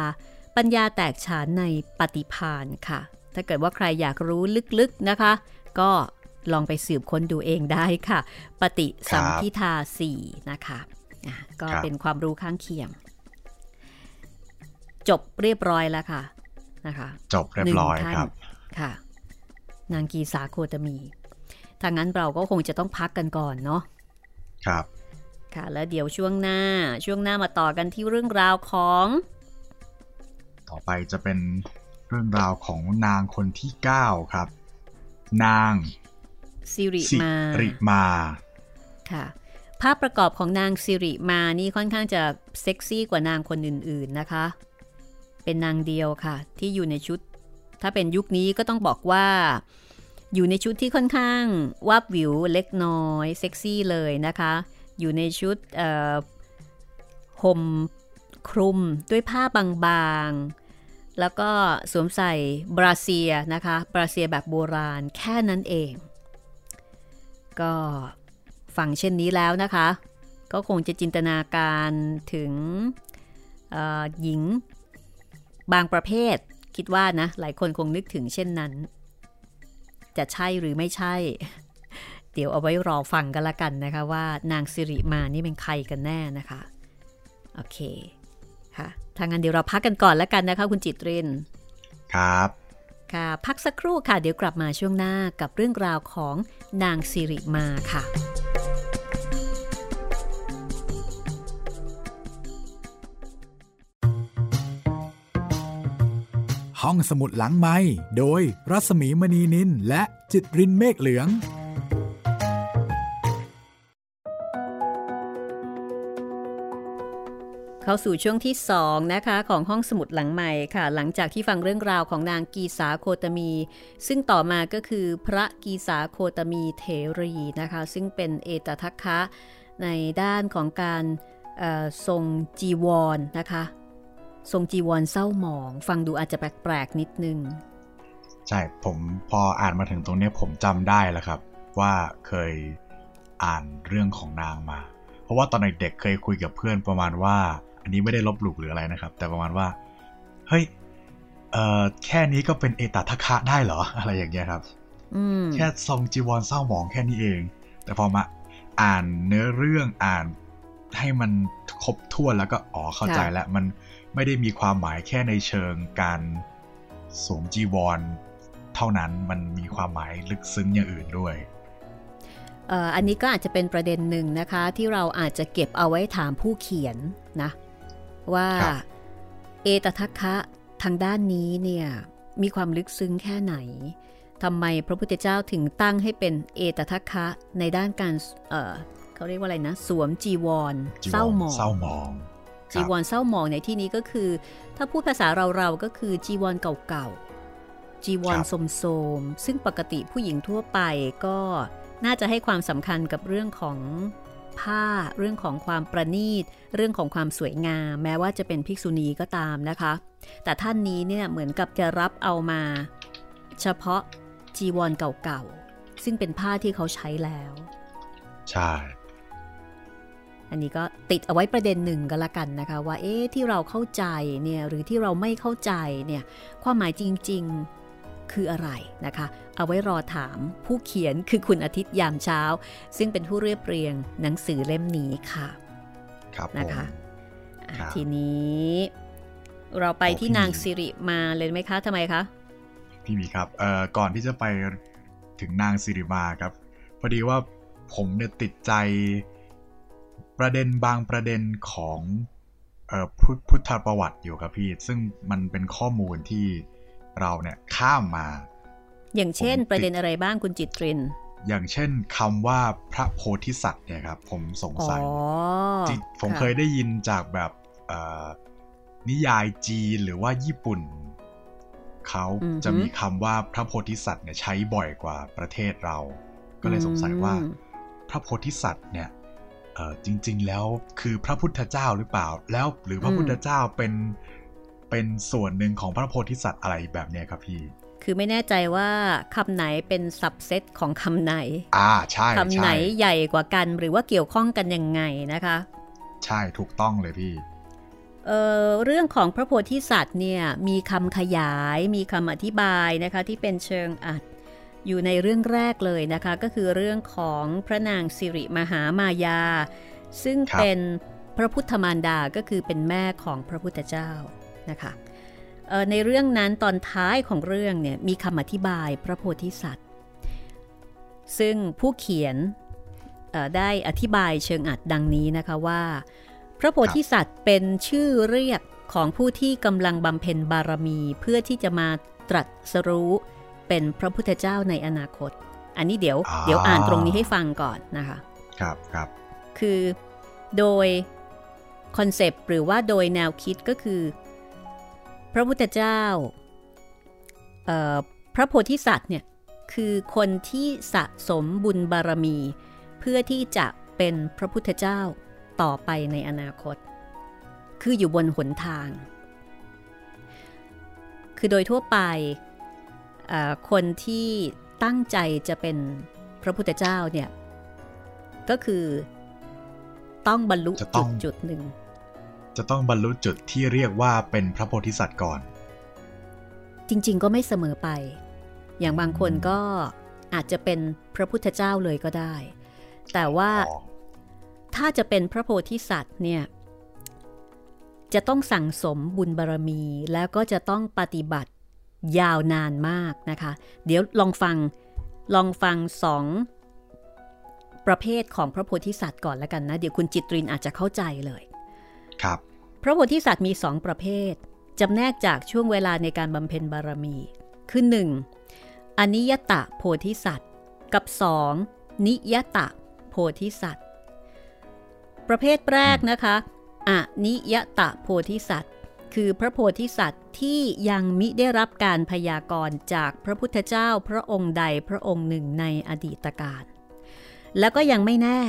ปัญญาแตกฉานในปฏิพานค่ะ ถ้าเกิดว่าใครอยากรู้ลึกๆนะคะ ก็ ลองไปสืบค้นดูเองได้ค่ะ ปฏิสัมพิทาสี่นะคะอะก็ครับเป็นความรู้ข้างเคียง จบเรียบร้อยแล้วค่ะนะคะ จบเรียบร้อยหนึ่งท่านครับค่ะ นางกีสาโคตมีถ้างั้นเราก็คงจะต้องพักกันก่อนเนาะครับค่ะแล้วเดี๋ยวช่วงหน้าช่วงหน้ามาต่อกันที่เรื่องราวของ ต่อไปจะเป็นเรื่องราวของนางคนที่ 9 ครับ นาง สิริสิมาริมาค่ะ ภาพประกอบของนางสิริมานี่ค่อนข้างจะเซ็กซี่กว่านางคนอื่น ๆนะคะ เป็นนางเดียวค่ะ ที่อยู่ในชุด ถ้าเป็นยุคนี้ก็ต้องบอกว่า อยู่ในชุดที่ค่อนข้างวาบวิวเล็กน้อยเซ็กซี่เลยนะคะ อยู่ในชุดเอ่อห่มคลุมด้วยผ้าบางๆ แล้วก็สวมใส่บราเซียนะคะ บราเซียแบบโบราณแค่นั้นเอง ก็ฟังเช่นนี้แล้วนะคะ ก็คงจะจินตนาการถึงหญิงบางประเภท คิดว่านะ หลายคนคงนึกถึงเช่นนั้น จะใช่หรือไม่ใช่ เดี๋ยวเอาไว้รอฟังกันละกันนะคะว่านางสิริมานี่เป็นใครกันแน่นะคะ โอเคค่ะทางนั้นเดี๋ยวเราพักกันก่อนล้วกันนะคะ คุณจิตรินครับ ค่ะ พักสักครู่ค่ะ เดี๋ยวกลับมาช่วงหน้ากับเรื่องราวของนางสิริมาค่ะห้องสมุดหลังไม้โดยรัสมีมณีนินและจิตรินเมฆเหลือง เข้าสู่ช่วงที่2นะคะของห้องสมุดหลังใหม่ค่ะ หลังจากที่ฟังเรื่องราวของนางกีสาโคตมี ซึ่งต่อมาก็คือพระกีสาโคตมีเถรีนะคะ ซึ่งเป็นเอตทัคคะในด้านของการทรงจีวรนนะคะ ทรงจีวรเศร้าหมอง ฟังดูอาจจะแปลกๆนิดนึง ใช่ผมพออ่านมาถึงตรงนี้ผมจำได้แล้วครับ ว่าเคยอ่านเรื่องของนางมา เพราะว่าตอนเด็กๆเคยคุยกับเพื่อนประมาณว่า อันนี้ไม่ได้ลบหลู่หรืออะไรนะครับ แต่ประมาณว่า เฮ้ยเอ่อแค่นี้ก็เป็นเอตทัคคะได้เหรอ อะไรอย่างเงี้ยครับแค่ทรงจีวรเศร้าหมองแค่นี้เอง แต่พอมาอ่านเนื้อเรื่องอ่านให้มันครบถ้วนแล้วก็อ๋อเข้าใจแล้ว มันไม่ได้มีความหมายแค่ในเชิงการสวมจีวร เท่านั้นมันมีความหมายลึกซึ้งอย่างอื่นด้วยอันนี้ก็อาจจะเป็นประเด็นหนึ่งนะคะ ที่เราอาจจะเก็บเอาไว้ถามผู้เขียนนะ ว่าเอตทัคคะทางด้านนี้เนี่ยมีความลึกซึ้งแค่ไหนทำไมพระพุทธเจ้าถึงตั้งให้เป็นเอตทัคคะในด้านการเเขาเรียกว่าอะไรนะ สวมจีวรเศร้าหมองเศร้าหมองจีวรเศร้าหมองในที่นี้ก็คือ ถ้าพูดภาษาเราเราก็คือจีวรเก่าๆ จีวรโสมๆซึ่งปกติผู้หญิงทั่วไปก็น่าจะให้ความสำคัญกับเรื่องของ ผ้า เรื่องของความประณีต เรื่องของความสวยงาม แม้ว่าจะเป็นภิกษุณีก็ตามนะคะ แต่ท่านนี้เนี่ยเหมือนกับจะรับเอามา เฉพาะจีวรเก่าๆ ซึ่งเป็นผ้าที่เขาใช้แล้ว ใช่ อันนี้ก็ติดเอาไว้ประเด็นหนึ่งก็แล้วกันนะคะ ว่าเอ๊ะที่เราเข้าใจเนี่ยหรือที่เราไม่เข้าใจเนี่ยความหมายจริง คืออะไรนะคะ เอาไว้รอถามผู้เขียนคือคุณอาทิตย์ยามเช้า ซึ่งเป็นผู้เรียบเรียงหนังสือเล่มนี้ค่ะ ครับนะคะทีนี้ เราไปที่นางสิริมาเลยไหมคะทำไมคะ พี่มีครับเอ่อก่อนที่จะไปถึงนางสิริมาครับ พอดีว่าผมเนี่ยติดใจประเด็นบางประเด็นของพุทธประวัติอยู่ครับพี่ ซึ่งมันเป็นข้อมูลที่ เราเนี่ยข้ามมา อย่างเช่น ประเด็นอะไรบ้างคุณจิตริน อย่างเช่นคำว่าพระโพธิสัตว์เนี่ยครับ ผมสงสัยผมเคยได้ยินจากแบบนิยายจีนหรือว่าญี่ปุ่น เขาจะมีคำว่าพระโพธิสัตว์เนี่ยใช้บ่อยกว่าประเทศเรา ก็เลยสงสัยว่า พระโพธิสัตว์เนี่ยจริง ๆ แล้วคือพระพุทธเจ้าหรือเปล่า แล้วหรือพระพุทธเจ้าเป็น เป็นส่วนหนึ่งของพระโพธิสัตว์อะไรแบบนี้ครับพี่ คือไม่แน่ใจว่าคำไหนเป็นสับเซตของคำไหน อ่าใช่คำไหนใหญ่กว่ากันหรือว่าเกี่ยวข้องกันยังไงนะคะ ใช่ถูกต้องเลยพี่เอ่อเรื่องของพระโพธิสัตว์เนี่ยมีคำขยายมีคำอธิบายนะคะที่เป็นเชิงอัดอยู่ในเรื่องแรกเลยนะคะ ก็คือเรื่องของพระนางสิริมหามายา ซึ่งเป็นพระพุทธมารดาก็คือเป็นแม่ของพระพุทธเจ้า นะคะในเรื่องนั้นตอนท้ายของเรื่องเนี่ยมีคำอธิบายพระโพธิสัตว์ ซึ่งผู้เขียนได้อธิบายเชิงอัดดังนี้นะคะว่า พระโพธิสัตว์เป็นชื่อเรียกของผู้ที่กำลังบำเพ็ญบารมีเพื่อที่จะมาตรัสรู้เป็นพระพุทธเจ้าในอนาคต อันนี้เดี๋ยวเดี๋ยวอ่านตรงนี้ให้ฟังก่อนนะคะครับครับคือโดยคอนเซปต์หรือว่าโดยแนวคิดก็คือ พระพุทธเจ้าพระโพธิสัตว์เนี่ยคือคนที่สะสมบุญบารมี เพื่อที่จะเป็นพระพุทธเจ้าต่อไปในอนาคต คืออยู่บนหนทาง คือโดยทั่วไปคนที่ตั้งใจจะเป็นพระพุทธเจ้าเนี่ยก็คือต้องบรรลุจุดจุดหนึ่ง จะต้องบรรลุจุดที่เรียกว่าเป็นพระโพธิสัตว์ก่อน จริง ๆ ก็ไม่เสมอไป อย่างบางคนก็อาจจะเป็นพระพุทธเจ้าเลยก็ได้ แต่ว่าถ้าจะเป็นพระโพธิสัตว์เนี่ยจะต้องสั่งสมบุญบารรมีแล้วก็จะต้องปฏิบัติยาวนานมากนะคะ เดี๋ยวลองฟังลองฟังสองประเภทของพระโพธิสัตว์ก่อนแล้วกันนะ เดี๋ยวคุณจิตรินอาจจะเข้าใจเลย ครับ พระโพธิสัตว์มีสองประเภทจำแนกจากช่วงเวลาในการบำเพ็ญบารมี คือหนึ่งอนิยตะโพธิสัตว์ กับสองนิยตะโพธิสัตว์ ประเภทแรกนะคะอนิยตะโพธิสัตว์ คือพระโพธิสัตว์ที่ยังมิได้รับการพยากรณ์จากพระพุทธเจ้าพระองค์ใดพระองค์หนึ่งในอดีตการ แล้วก็ยังไม่แน่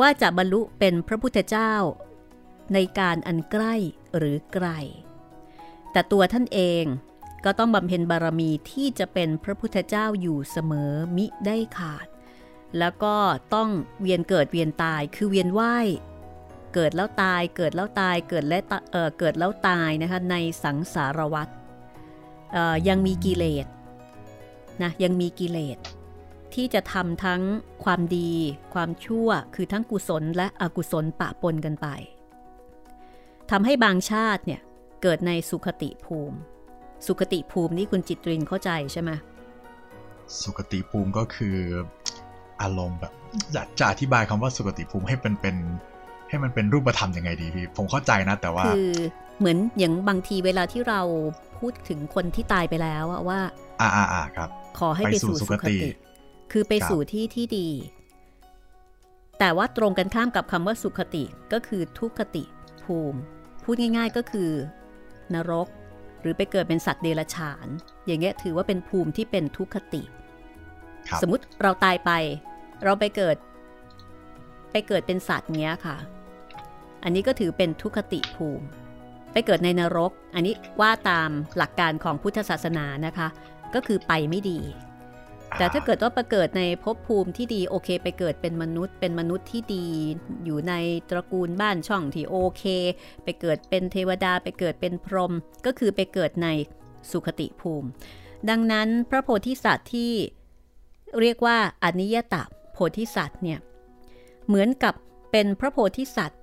ว่าจะบรรลุเป็นพระพุทธเจ้า ในการอันใกล้หรือไกล แต่ตัวท่านเองก็ต้องบำเพ็ญบารมีที่จะเป็นพระพุทธเจ้าอยู่เสมอมิได้ขาด แล้วก็ต้องเวียนเกิดเวียนตายคือเวียนว่ายเกิดแล้วตายเกิดแล้วตายเกิดและเเกิดแล้วตายนะคะในสังสารวัฏยังมีกิเลสนะยังมีกิเลสที่จะทำทั้งความดี ความชั่วคือทั้งกุศลและอกุศลปะปนกันไป ทำให้บางชาติเนี่ยเกิดในสุขติภูมิ สุขติภูมินี่คุณจิตรินเข้าใจใช่ไหมสุขติภูมิก็คืออารมณ์แบบอยากจะอธิบายคำว่าสุขติภูมิให้เป็นเป็นให้มันเป็นรูปธรรมยังไงดีพี่ผมเข้าใจนะ แต่ว่าคือเหมือนอย่างบางทีเวลาที่เราพูดถึงคนที่ตายไปแล้วว่า อ่าอ่าครับ ขอให้ไปสู่สุขติ คือไปสู่ที่ที่ดี แต่ว่าตรงกันข้ามกับคำว่าสุขติก็คือทุกขติภูมิ พูดง่าย ๆก็คือนรก หรือไปเกิดเป็นสัตว์เดรัจฉาน อย่างเงี้ยถือว่าเป็นภูมิที่เป็นทุกขติ สมมติเราตายไป เราไปเกิด ไปเกิดเป็นสัตว์เงี้ยค่ะ อันนี้ก็ถือเป็นทุคติภูมิ ไปเกิดในนรก อันนี้ว่าตามหลักการของพุทธศาสนานะคะ ก็คือไปไม่ดี แต่ถ้าเกิดว่าไปเกิดในภพภูมิที่ดีโอเค ไปเกิดเป็นมนุษย์ เป็นมนุษย์ที่ดี อยู่ในตระกูลบ้านช่องที่โอเค ไปเกิดเป็นเทวดาไปเกิดเป็นพรหมก็คือไปเกิดในสุขติภูมิ ดังนั้นพระโพธิสัตว์ที่เรียกว่าอนิยตโพธิสัตว์เนี่ยเหมือนกับเป็นพระโพธิสัตว์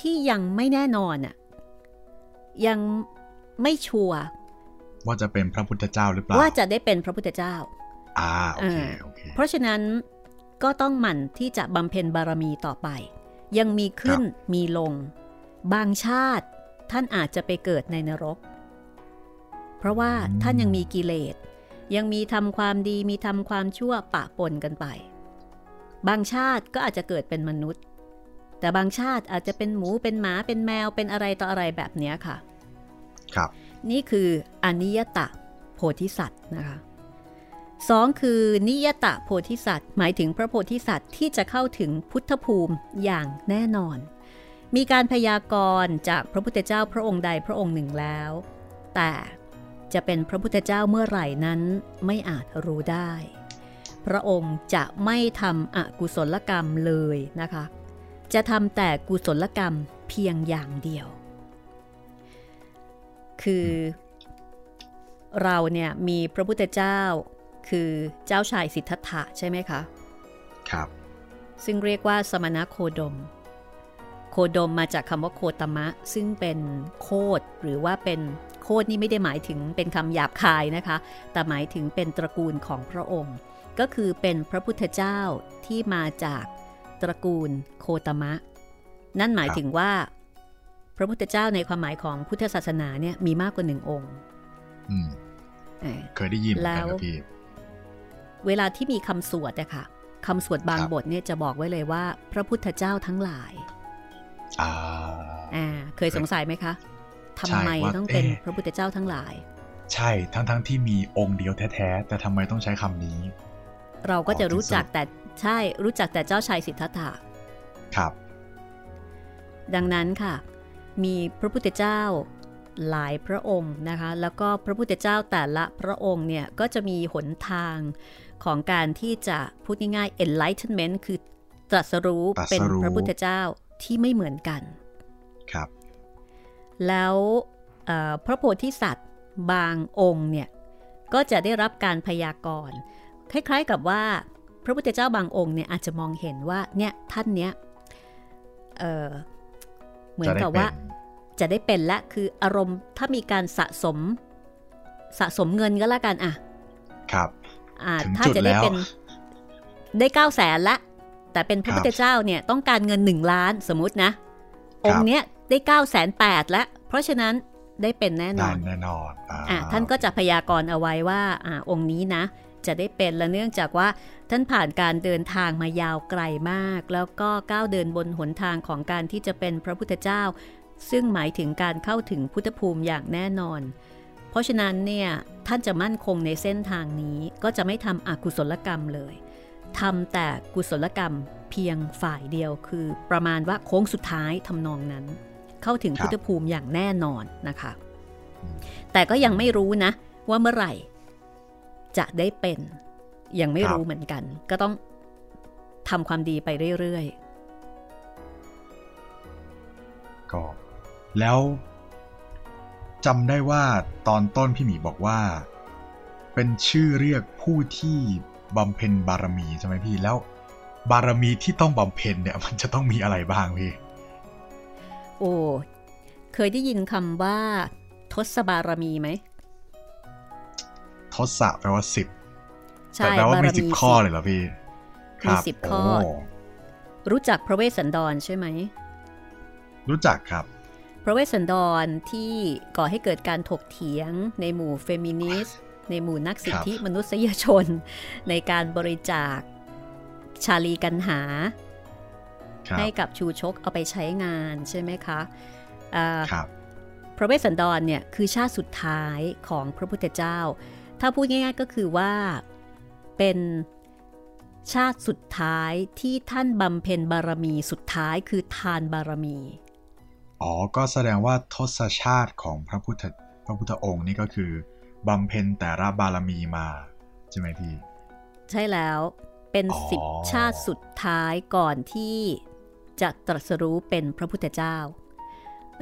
ที่ยังไม่แน่นอนอะยังไม่ชัวร์ว่าจะเป็นพระพุทธเจ้าหรือเปล่าว่าจะได้เป็นพระพุทธเจ้า อ่าโอเคโอเค เพราะฉะนั้นก็ต้องหมั่นที่จะบำเพ็ญบารมีต่อไป ยังมีขึ้นมีลง บางชาติท่านอาจจะไปเกิดในนรก เพราะว่าท่านยังมีกิเลส ยังมีทำความดีมีทำความชั่วปะปนกันไป บางชาติก็อาจจะเกิดเป็นมนุษย์ แต่บางชาติอาจจะเป็นหมูเป็นหมาเป็นแมวเป็นอะไรต่ออะไรแบบนี้ค่ะ ครับ นี่คืออนิยตะโพธิสัตว์นะคะ สองคือนิยตะโพธิสัตว์ หมายถึงพระโพธิสัตว์ที่จะเข้าถึงพุทธภูมิอย่างแน่นอน มีการพยากรณ์จากพระพุทธเจ้าพระองค์ใดพระองค์หนึ่งแล้ว แต่จะเป็นพระพุทธเจ้าเมื่อไหร่นั้นไม่อาจรู้ได้ พระองค์จะไม่ทำอกุศลกรรมเลยนะคะ จะทำแต่กุศลกรรมเพียงอย่างเดียว คือเราเนี่ยมีพระพุทธเจ้า คือเจ้าชายสิทธัตถะใช่ไหมคะ ครับ ซึ่งเรียกว่าสมณะโคดม โคดมมาจากคำว่าโคตมะ ซึ่งเป็นโคดหรือว่าเป็นโคดนี่ไม่ได้หมายถึงเป็นคำหยาบคายนะคะ แต่หมายถึงเป็นตระกูลของพระองค์ ก็คือเป็นพระพุทธเจ้าที่มาจากตระกูลโคตมะ นั่นหมายถึงว่า พระพุทธเจ้าในความหมายของพุทธศาสนาเนี่ยมีมากกว่าหนึ่งองค์เคยได้ยินแล้ว เวลาที่มีคำสวดอะค่ะคำสวดบางบทเนี่ยจะบอกไว้เลยว่า พระพุทธเจ้าทั้งหลายอ่าเคยสงสัยไหมคะทำไมต้องเป็นพระพุทธเจ้าทั้งหลาย ใช่ทั้งทั้งที่มีองค์เดียวแท้ๆแต่ทำไมต้องใช้คำนี้ เราก็จะรู้จักแต่ใช่รู้จักแต่เจ้าชายสิทธัตถะครับ ดังนั้นค่ะ มีพระพุทธเจ้าหลายพระองค์นะคะ แล้วก็พระพุทธเจ้าแต่ละพระองค์เนี่ยก็จะมีหนทาง ของการที่จะพูดง่ายๆ enlightenment คือตรัสรู้เป็นพระพุทธเจ้าที่ไม่เหมือนกัน ครับ แล้วพระโพธิสัตว์บางองค์เนี่ย ก็จะได้รับการพยากรณ์คล้ายๆกับว่าพระพุทธเจ้าบางองค์เนี่ยอาจจะมองเห็นว่าเนี่ยท่านเนี้ยเออเหมือนกับว่าจะได้เป็นและคืออารมณ์ถ้ามีการสะสมสะสมเงินก็แล้วกันอะครับอ่า ถ้าจะได้เป็นได้เก้าแสนละ แต่เป็นพระพุทธเจ้าเนี่ยต้องการเงินหนึ่งล้านสมมตินะ องค์เนี้ยได้เก้าแสนแปดแล้วเพราะฉะนั้นได้เป็นแน่นอนแน่นอนอ่าท่านก็จะพยากรณ์เอาไว้ว่าอ่าองค์นี้นะ จะได้เป็นและเนื่องจากว่าท่านผ่านการเดินทางมายาวไกลมาก แล้วก็ก้าวเดินบนหนทางของการที่จะเป็นพระพุทธเจ้า ซึ่งหมายถึงการเข้าถึงพุทธภูมิอย่างแน่นอนเพ ราะฉะนั้นเนี่ยท่านจะมั่นคงในเส้นทางนี้ก็จะไม่ทำอกุศลกรรมเลยทำแต่กุศลกรรมเพียงฝ่ายเดียวคือ ประมาณว่าโค้งสุดท้ายทำนองนั้น เข้าถึงพุทธภูมิอย่างแน่นอนนะคะ แต่ก็ยังไม่รู้นะ ว่าเมื่อไหร่ จะได้เป็นยังไม่รู้เหมือนกัน ก็ต้องทำความดีไปเรื่อยๆก็แล้ว จำได้ว่าตอนต้นพี่หมีบอกว่า เป็นชื่อเรียกผู้ที่บำเพ็ญบารมีใช่ไหมพี่แล้ว บารมีที่ต้องบำเพ็ญเนี่ย มันจะต้องมีอะไรบ้างพี่ โอ้เคยได้ยินคำว่า ทศบารมีไหมทศแปลว่าสิบแต่แปลว่ามีสิบข้อเลยเหรอพี่มีสิบข้อ รู้จักพระเวสสันดรใช่ไหม รู้จักครับพ ระเวสสันดรที่ก่อให้เกิดการถกเถียงในหมู่เฟมินิสต์ในหมู่นักสิทธิมนุษยชน ในการบริจาคชาลีกันหา ให้กับชูชกเอาไปใช้งานใช่ไหมคะครับพระเวสสันดรเนี่ยคือชาติสุดท้ายของพระพุทธเจ้า ถ้าพูดง่ายๆก็คือว่าเป็นชาติสุดท้ายที่ท่านบำเพ็ญบารมีสุดท้ายคือทานบารมี อ๋อ ก็แสดงว่าทศชาติของพระพุทธพระพุทธองค์นี่ก็คือบำเพ็ญแต่ละบารมีมา ใช่ไหมพี่ ใช่แล้วเป็นสิบชาติสุดท้ายก่อนที่จะตรัสรู้เป็นพระพุทธเจ้า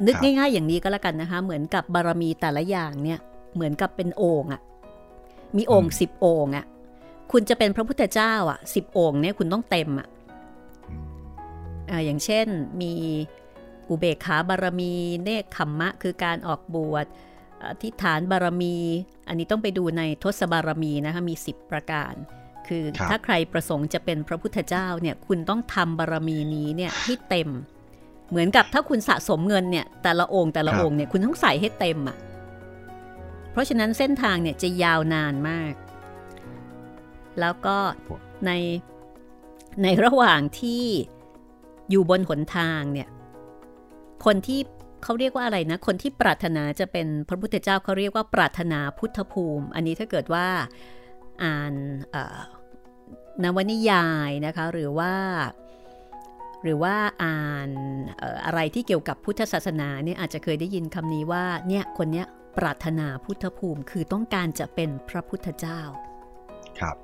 นึกง่าย ๆ อย่างนี้ก็แล้วกันนะคะ เหมือนกับบารมีแต่ละอย่างเนี่ย เหมือนกับเป็นโอ่งอะมีโอ่งสิบโอ่งอะคุณจะเป็นพระพุทธเจ้าอะสิบองค์เนี่ยคุณต้องเต็มอะอย่างเช่นมี อุเบกขาบารมี เนคขมมะ คือการออกบวชทิฏฐานบารมี อันนี้ต้องไปดูในทศบารมีนะคะมี 10 ประการ คือถ้าใครประสงค์จะเป็นพระพุทธเจ้าเนี่ยคุณต้องทำบารมีนี้เนี่ยให้เต็ม เหมือนกับถ้าคุณสะสมเงินเนี่ยแต่ละองค์แต่ละองค์เนี่ยคุณต้องใส่ให้เต็มอะเพราะฉะนั้นเส้นทางเนี่ยจะยาวนานมาก แล้วก็ในในระหว่างที่อยู่บนหนทางเนี่ย คนที่เขาเรียกว่าอะไรนะ คนที่ปรารถนาจะเป็นพระพุทธเจ้าเขาเรียกว่าปรารถนาพุทธภูมิ อันนี้ถ้าเกิดว่าอ่านนวนิยายนะคะหรือว่าหรือว่าอ่านอะไรที่เกี่ยวกับพุทธศาสนาเนี่ยอาจจะเคยได้ยินคำนี้ว่าเนี่ยคนเนี้ยปรารถนาพุทธภูมิคือต้องการจะเป็นพระพุทธเจ้า ครับ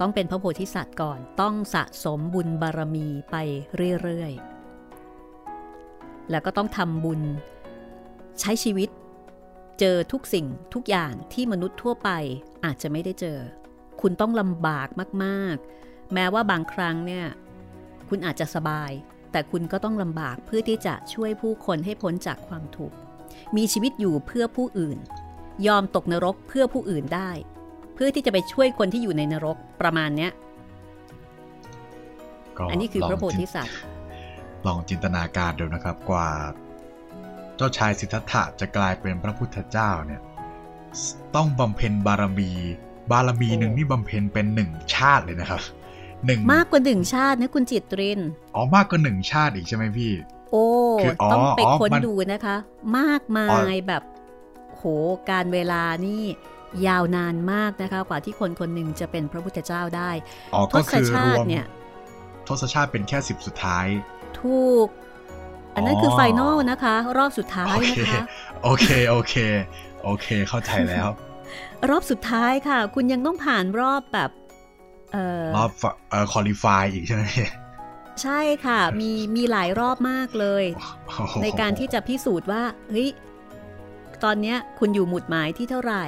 ต้องเป็นพระโพธิสัตว์ก่อน ต้องสะสมบุญบารมีไปเรื่อยๆ แล้วก็ต้องทำบุญ ใช้ชีวิต เจอทุกสิ่งทุกอย่างที่มนุษย์ทั่วไปอาจจะไม่ได้เจอ คุณต้องลำบากมากๆ แม้ว่าบางครั้งเนี่ย คุณอาจจะสบาย แต่คุณก็ต้องลำบากเพื่อที่จะช่วยผู้คนให้พ้นจากความทุกข์มีชีวิตอยู่เพื่อผู้อื่น ยอมตกนรกเพื่อผู้อื่นได้พื่อที่จะไปช่วยคนที่อยู่ในนรกประมาณเนี้ยอันนี้คือพระโพธิสัตว์ ลองจินตนาการดูนะครับกว่า เจ้าชายสิทธัตถะจะกลายเป็นพระพุทธเจ้าเนี่ยต้องบำเพ็ญบารมี บารมีหนึ่งนี่บำเพ็ญเป็นหนึ่งชาติเลยนะครับหนึ่งมากกว่าหนึ่งชาตินะคุณจิตรินอ๋อมากกว่าหนึ่งชาติอีกใช่ไหมพี่ โอ้ต้องไปค้นดูนะคะ มากมายแบบโหการเวลานี่ยาวนานมากนะคะกว่าที่คนคนหนึ่งจะเป็นพระพุทธเจ้าได้ทศชาติเนี่ยทศชาติเป็นแค่สิบสุดท้าย ถูกอันนั้นคือ finalนะคะ รอบสุดท้ายนะคะ โอเค โอเค โอเค เข้าใจแล้ว รอบสุดท้ายค่ะ คุณยังต้องผ่านรอบแบบรอบเอ่อ qualify อีกใช่ไหมใช่ค่ะ มีมีหลายรอบมากเลย ในการที่จะพิสูจน์ว่าเฮ้ยตอนนี้คุณอยู่หมุดหมายที่เท่าไหร่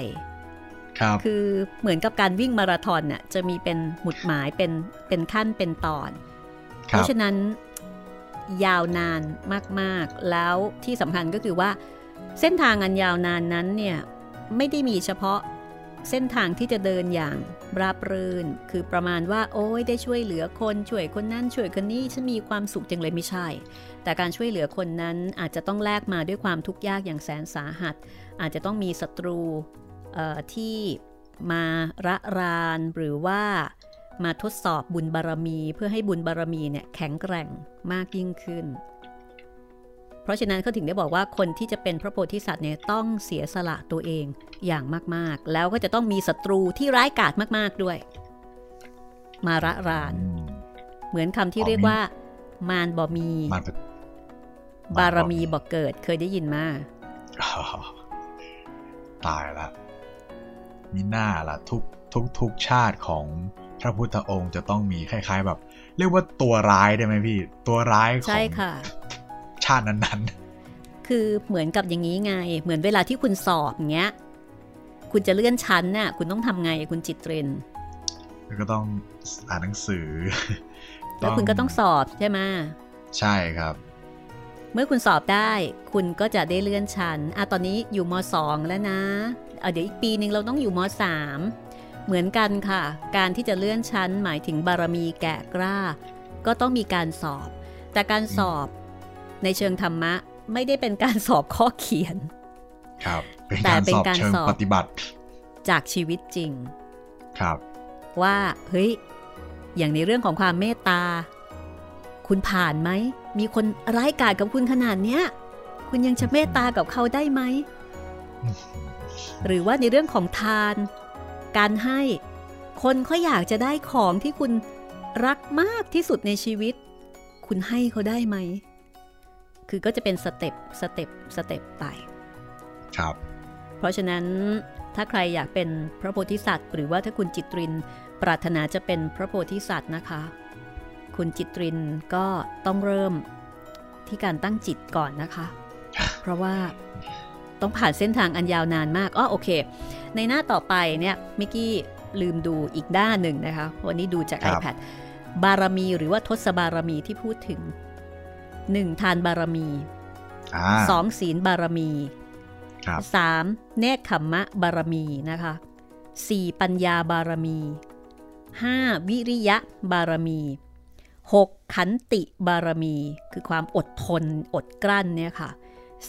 ครับคือเหมือนกับการวิ่งมาราธอนน่ะจะมีเป็นหมุดหมายเป็นเป็นขั้นเป็นตอนคเพรับราะฉะนั้น ยาวนานมากๆ แล้วที่สำคัญก็คือว่า เส้นทางอันยาวนานนั้นเนี่ยไม่ได้มีเฉพาะเส้นทางที่จะเดินอย่างราบรื่น คือประมาณว่า โอ้ยได้ช่วยเหลือคนช่วยคนนั้นช่วยคนนี้ฉันมีความสุขจังเลยไม่ใช่ แต่การช่วยเหลือคนนั้นอาจจะต้องแลกมาด้วยความทุกข์ยากอย่างแสนสาหัส อาจจะต้องมีศัตรูเอ่อที่มาระรานหรือว่า มาทดสอบบุญบารมี เพื่อให้บุญบารมีเนี่ยแข็งแกร่งมากยิ่งขึ้น เพราะฉะนั้นเขาถึงได้บอกว่าคนที่จะเป็นพระโพธิสัตว์เนี่ยต้องเสียสละตัวเองอย่างมากๆ แล้วก็จะต้องมีศัตรูที่ร้ายกาจมากๆด้วย มาระราน เหมือนคำที่เรียกว่า มารบ่มีมบารมีบ่เกิดเคยได้ยินมาตายละมีหน้าละทุกทุกทุกชาติของ พระพุทธองค์จะต้องมีคล้าย ๆ แบบ เรียกว่าตัวร้ายได้ไหมพี่ ตัวร้ายขใช่องค่ะชาตินั้นคือเหมือนกับอย่างนี้ไง เหมือนเวลาที่คุณสอบอย่างเงี้ย คุณจะเลื่อนชั้นน่ะ คุณต้องทำไงคุณจิตเรนๆแล้วก็ต้องอ่านหนังสือ แล้วคุณก็ต้องสอบใช่ไหมใช่ครับ เมื่อคุณสอบได้ คุณก็จะได้เลื่อนชั้นอะตอนนี้อยู่ม .2 แล้วนะอะเดี๋ยวอีกปีหนึ่งเราต้องอยู่ม .3 เหมือนกันค่ะ การที่จะเลื่อนชั้นหมายถึงบารมีแก่กล้า ก็ต้องมีการสอบ แต่การสอบในเชิงธรรมะไม่ได้เป็นการสอบข้อเขียน ครับเป็นแต่การเป็นสอบการเชิงสอบปฏิบัติ จากชีวิตจริง ครับ ว่าเฮ้ยอย่างในเรื่องของความเมตตา คุณผ่านไหม มีคนร้ายกาจกับคุณขนาดเนี้ย คุณยังจะเมตตากับเขาได้ไหม หรือว่าในเรื่องของทาน การให้ คนเขาอยากจะได้ของที่คุณรักมากที่สุดในชีวิต คุณให้เขาได้ไหม คือก็จะเป็น step step step ไป ครับ เพราะฉะนั้นถ้าใครอยากเป็นพระโพธิสัตว์ หรือว่าถ้าคุณจิตรินปรารถนาจะเป็นพระโพธิสัตว์นะคะ คุณจิตรินก็ต้องเริ่มที่การตั้งจิตก่อนนะคะ เพราะว่า ต้องผ่านเส้นทางอันยาวนานมากอ้อโอเค ในหน้าต่อไปเนี่ยมิกกี้ลืมดูอีกด้านหนึ่งนะคะ วันนี้ดูจากครับ iPad บารมีหรือว่าทศบารมีที่พูดถึง 1. ทานบารมีอ่า 2. ศีลบารมีครับ 3. เนคขมมะบารมีนะคะ 4. ปัญญาบารมี 5. วิริยะบารมี 6. ขันติบารมี คือความอดทนอดกลั้นเนี่ยค่ะ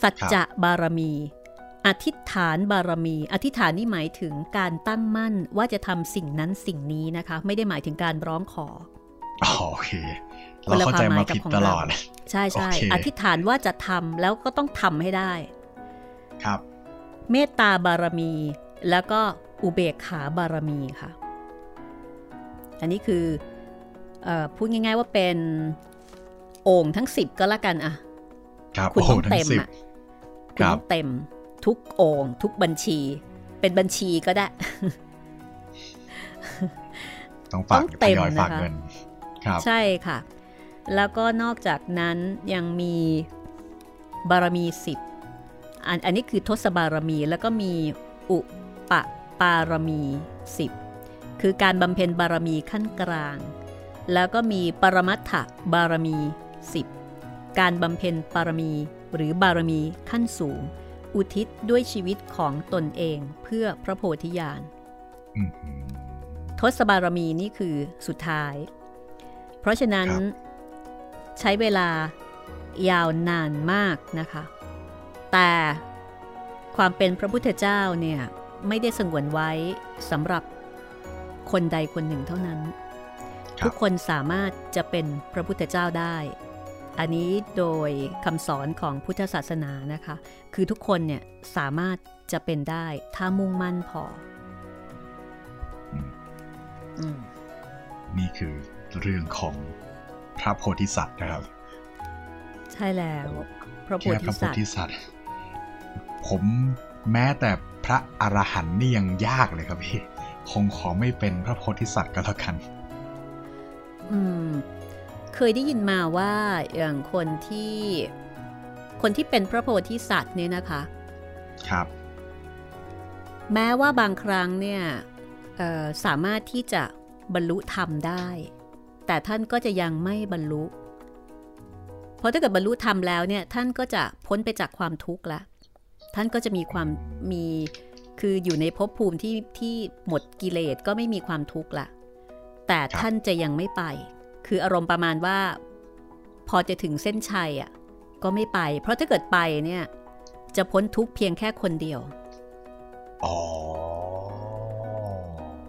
สัจจะบารมี อธิษฐานบารมี อธิษฐานนี่หมายถึงการตั้งมั่นว่าจะทำสิ่งนั้นสิ่งนี้นะคะ ไม่ได้หมายถึงการร้องขออ๋อโอเคคเรานละเข้าใจความหมายมากับผิดของตเราลอดใช่ใช่โอเคอธิษฐานว่าจะทำแล้วก็ต้องทำให้ได้ ครับ เมตตาบารมี แล้วก็อุเบกขาบารมีค่ะ อันนี้คือเออพูดง่าย ๆว่าเป็นโอ่งทั้งสิบก็แล้วกันอะครับคุณโอ้ต้องทั้เต็งมสิบอะคุณครับต้องเต็ม ทุกโอ่งทุกบัญชี เป็นบัญชีก็ได้ ต้องฝากต้องทเต็มยอยฝากนะคะเงินครับใช่ค่ะ แล้วก็นอกจากนั้นยังมีบารมีสิบอันอันนี้คือทศบารมีแล้วก็มีอุปปารมีสิบคือการบำเพ็ญบารมีขั้นกลาง แล้วก็มีปรมัตถบารมีสิบการบำเพ็ญบารมีหรือบารมีขั้นสูง อุทิศด้วยชีวิตของตนเองเพื่อพระโพธิญาณอื้อหือทศบารมีนี่คือสุดท้าย เพราะฉะนั้นครับใช้เวลายาวนานมากนะคะ แต่ความเป็นพระพุทธเจ้าเนี่ยไม่ได้สงวนไว้สำหรับคนใดคนหนึ่งเท่านั้นครับทุกคนสามารถจะเป็นพระพุทธเจ้าได้ อันนี้โดยคำสอนของพุทธศาสนานะคะ คือทุกคนเนี่ยสามารถจะเป็นได้ถ้ามุ่งมั่นพออมอืมนี่คือเรื่องของพระโพธิสัตว์นะครับ ใช่แล้วพระโพแค่พธิระโพสัตว์ธิสัตว์ ผมแม้แต่พระอรหันต์นี่ยังยากเลยครับพี่ คงขอไม่เป็นพระโพธิสัตว์ก็แล้วกัน อืม เคยได้ยินมาว่าอย่างคนที่คนที่เป็นพระโพธิสัตว์เนี่ยนะคะ ครับ แม้ว่าบางครั้งเนี่ยสามารถที่จะบรรลุธรรมได้ แต่ท่านก็จะยังไม่บรรลุ เพราะถ้าเกิดบรรลุธรรมแล้วเนี่ยท่านก็จะพ้นไปจากความทุกข์ละ ท่านก็จะมีความมีคืออยู่ในภพภูมิที่ที่หมดกิเลสก็ไม่มีความทุกข์ละ แต่ท่านจะยังไม่ไป คืออารมณ์ประมาณว่า พอจะถึงเส้นชัยอะก็ไม่ไป เพราะถ้าเกิดไปเนี่ย จะพ้นทุกเพียงแค่คนเดียวอ๋อ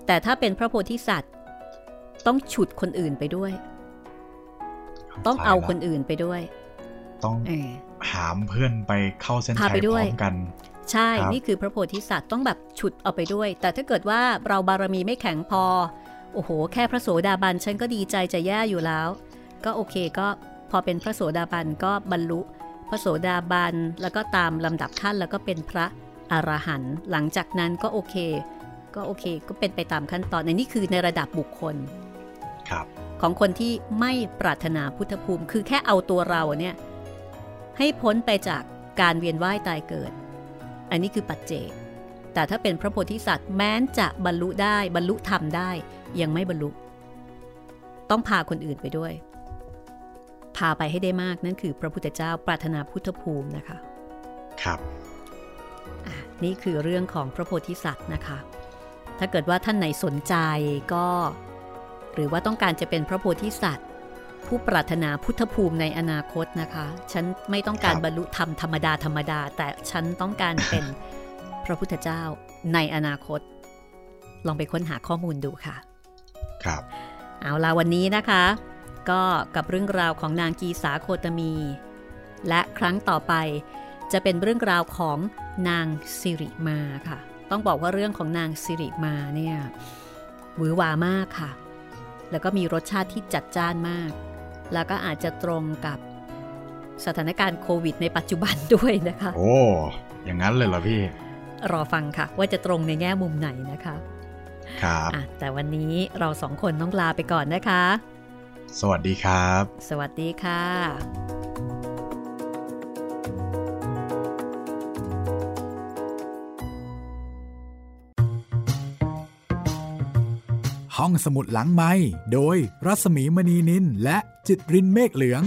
แต่ถ้าเป็นพระโพธิสัตว์ ต้องฉุดคนอื่นไปด้วย ต้องเอาคนอื่นไปด้วย ต้องหามเพื่อนไปเข้าเส้นชัยพร้อมกัน ใช่ นี่คือพระโพธิสัตว์ต้องแบบฉุดเอาไปด้วย แต่ถ้าเกิดว่าเราบารมีไม่แข็งพอ โอ้โห แค่พระโสดาบันฉันก็ดีใจจะแย่อยู่แล้ว ก็โอเคก็พอเป็นพระโสดาบันก็บรรลุ พระโสดาบันแล้วก็ตามลำดับขั้นแล้วก็เป็นพระอรหันต์หลังจากนั้นก็โอเค ก็โอเค ก็เป็นไปตามขั้นตอนในนี่คือในระดับบุคคลครับของคนที่ไม่ปรารถนาพุทธภูมิ คือแค่เอาตัวเราเนี่ยให้พ้นไปจากการเวียนว่ายตายเกิด อันนี้คือปัจเจก แต่ถ้าเป็นพระโพธิสัตว์แม้นจะบรรลุได้บรรลุธรรมได้ ยังไม่บรรลุ ต้องพาคนอื่นไปด้วย พาไปให้ได้มากนั่นคือพระพุทธเจ้าปรารถนาพุทธภูมินะคะ ครับนี่คือเรื่องของพระโพธิสัตว์นะคะ ถ้าเกิดว่าท่านไหนสนใจก็ หรือว่าต้องการจะเป็นพระโพธิสัตว์ ผู้ปรารถนาพุทธภูมิในอนาคตนะคะ ฉันไม่ต้องการบรรลุธรรมธรรมดาธรรมดา แต่ฉันต้องการเป็น พระพุทธเจ้าในอนาคต ลองไปค้นหาข้อมูลดูค่ะ ครับ เอาลาวันนี้นะคะ ก็กับเรื่องราวของนางกีสาโคตมี และครั้งต่อไปจะเป็นเรื่องราวของนางสิริมาค่ะ ต้องบอกว่าเรื่องของนางสิริมาเนี่ยหวือหวามากค่ะ แล้วก็มีรสชาติที่จัดจ้านมาก แล้วก็อาจจะตรงกับสถานการณ์โควิดในปัจจุบันด้วยนะคะ โอ้ อย่างนั้นเลยเหรอพี่ รอฟังค่ะ ว่าจะตรงในแง่มุมไหนนะคะ ครับแต่วันนี้เราสองคนต้องลาไปก่อนนะคะ สวัสดีครับ สวัสดีค่ะห้องสมุดหลังไม้โดยรัสมีมณีนินและจิตรินเมฆเหลือง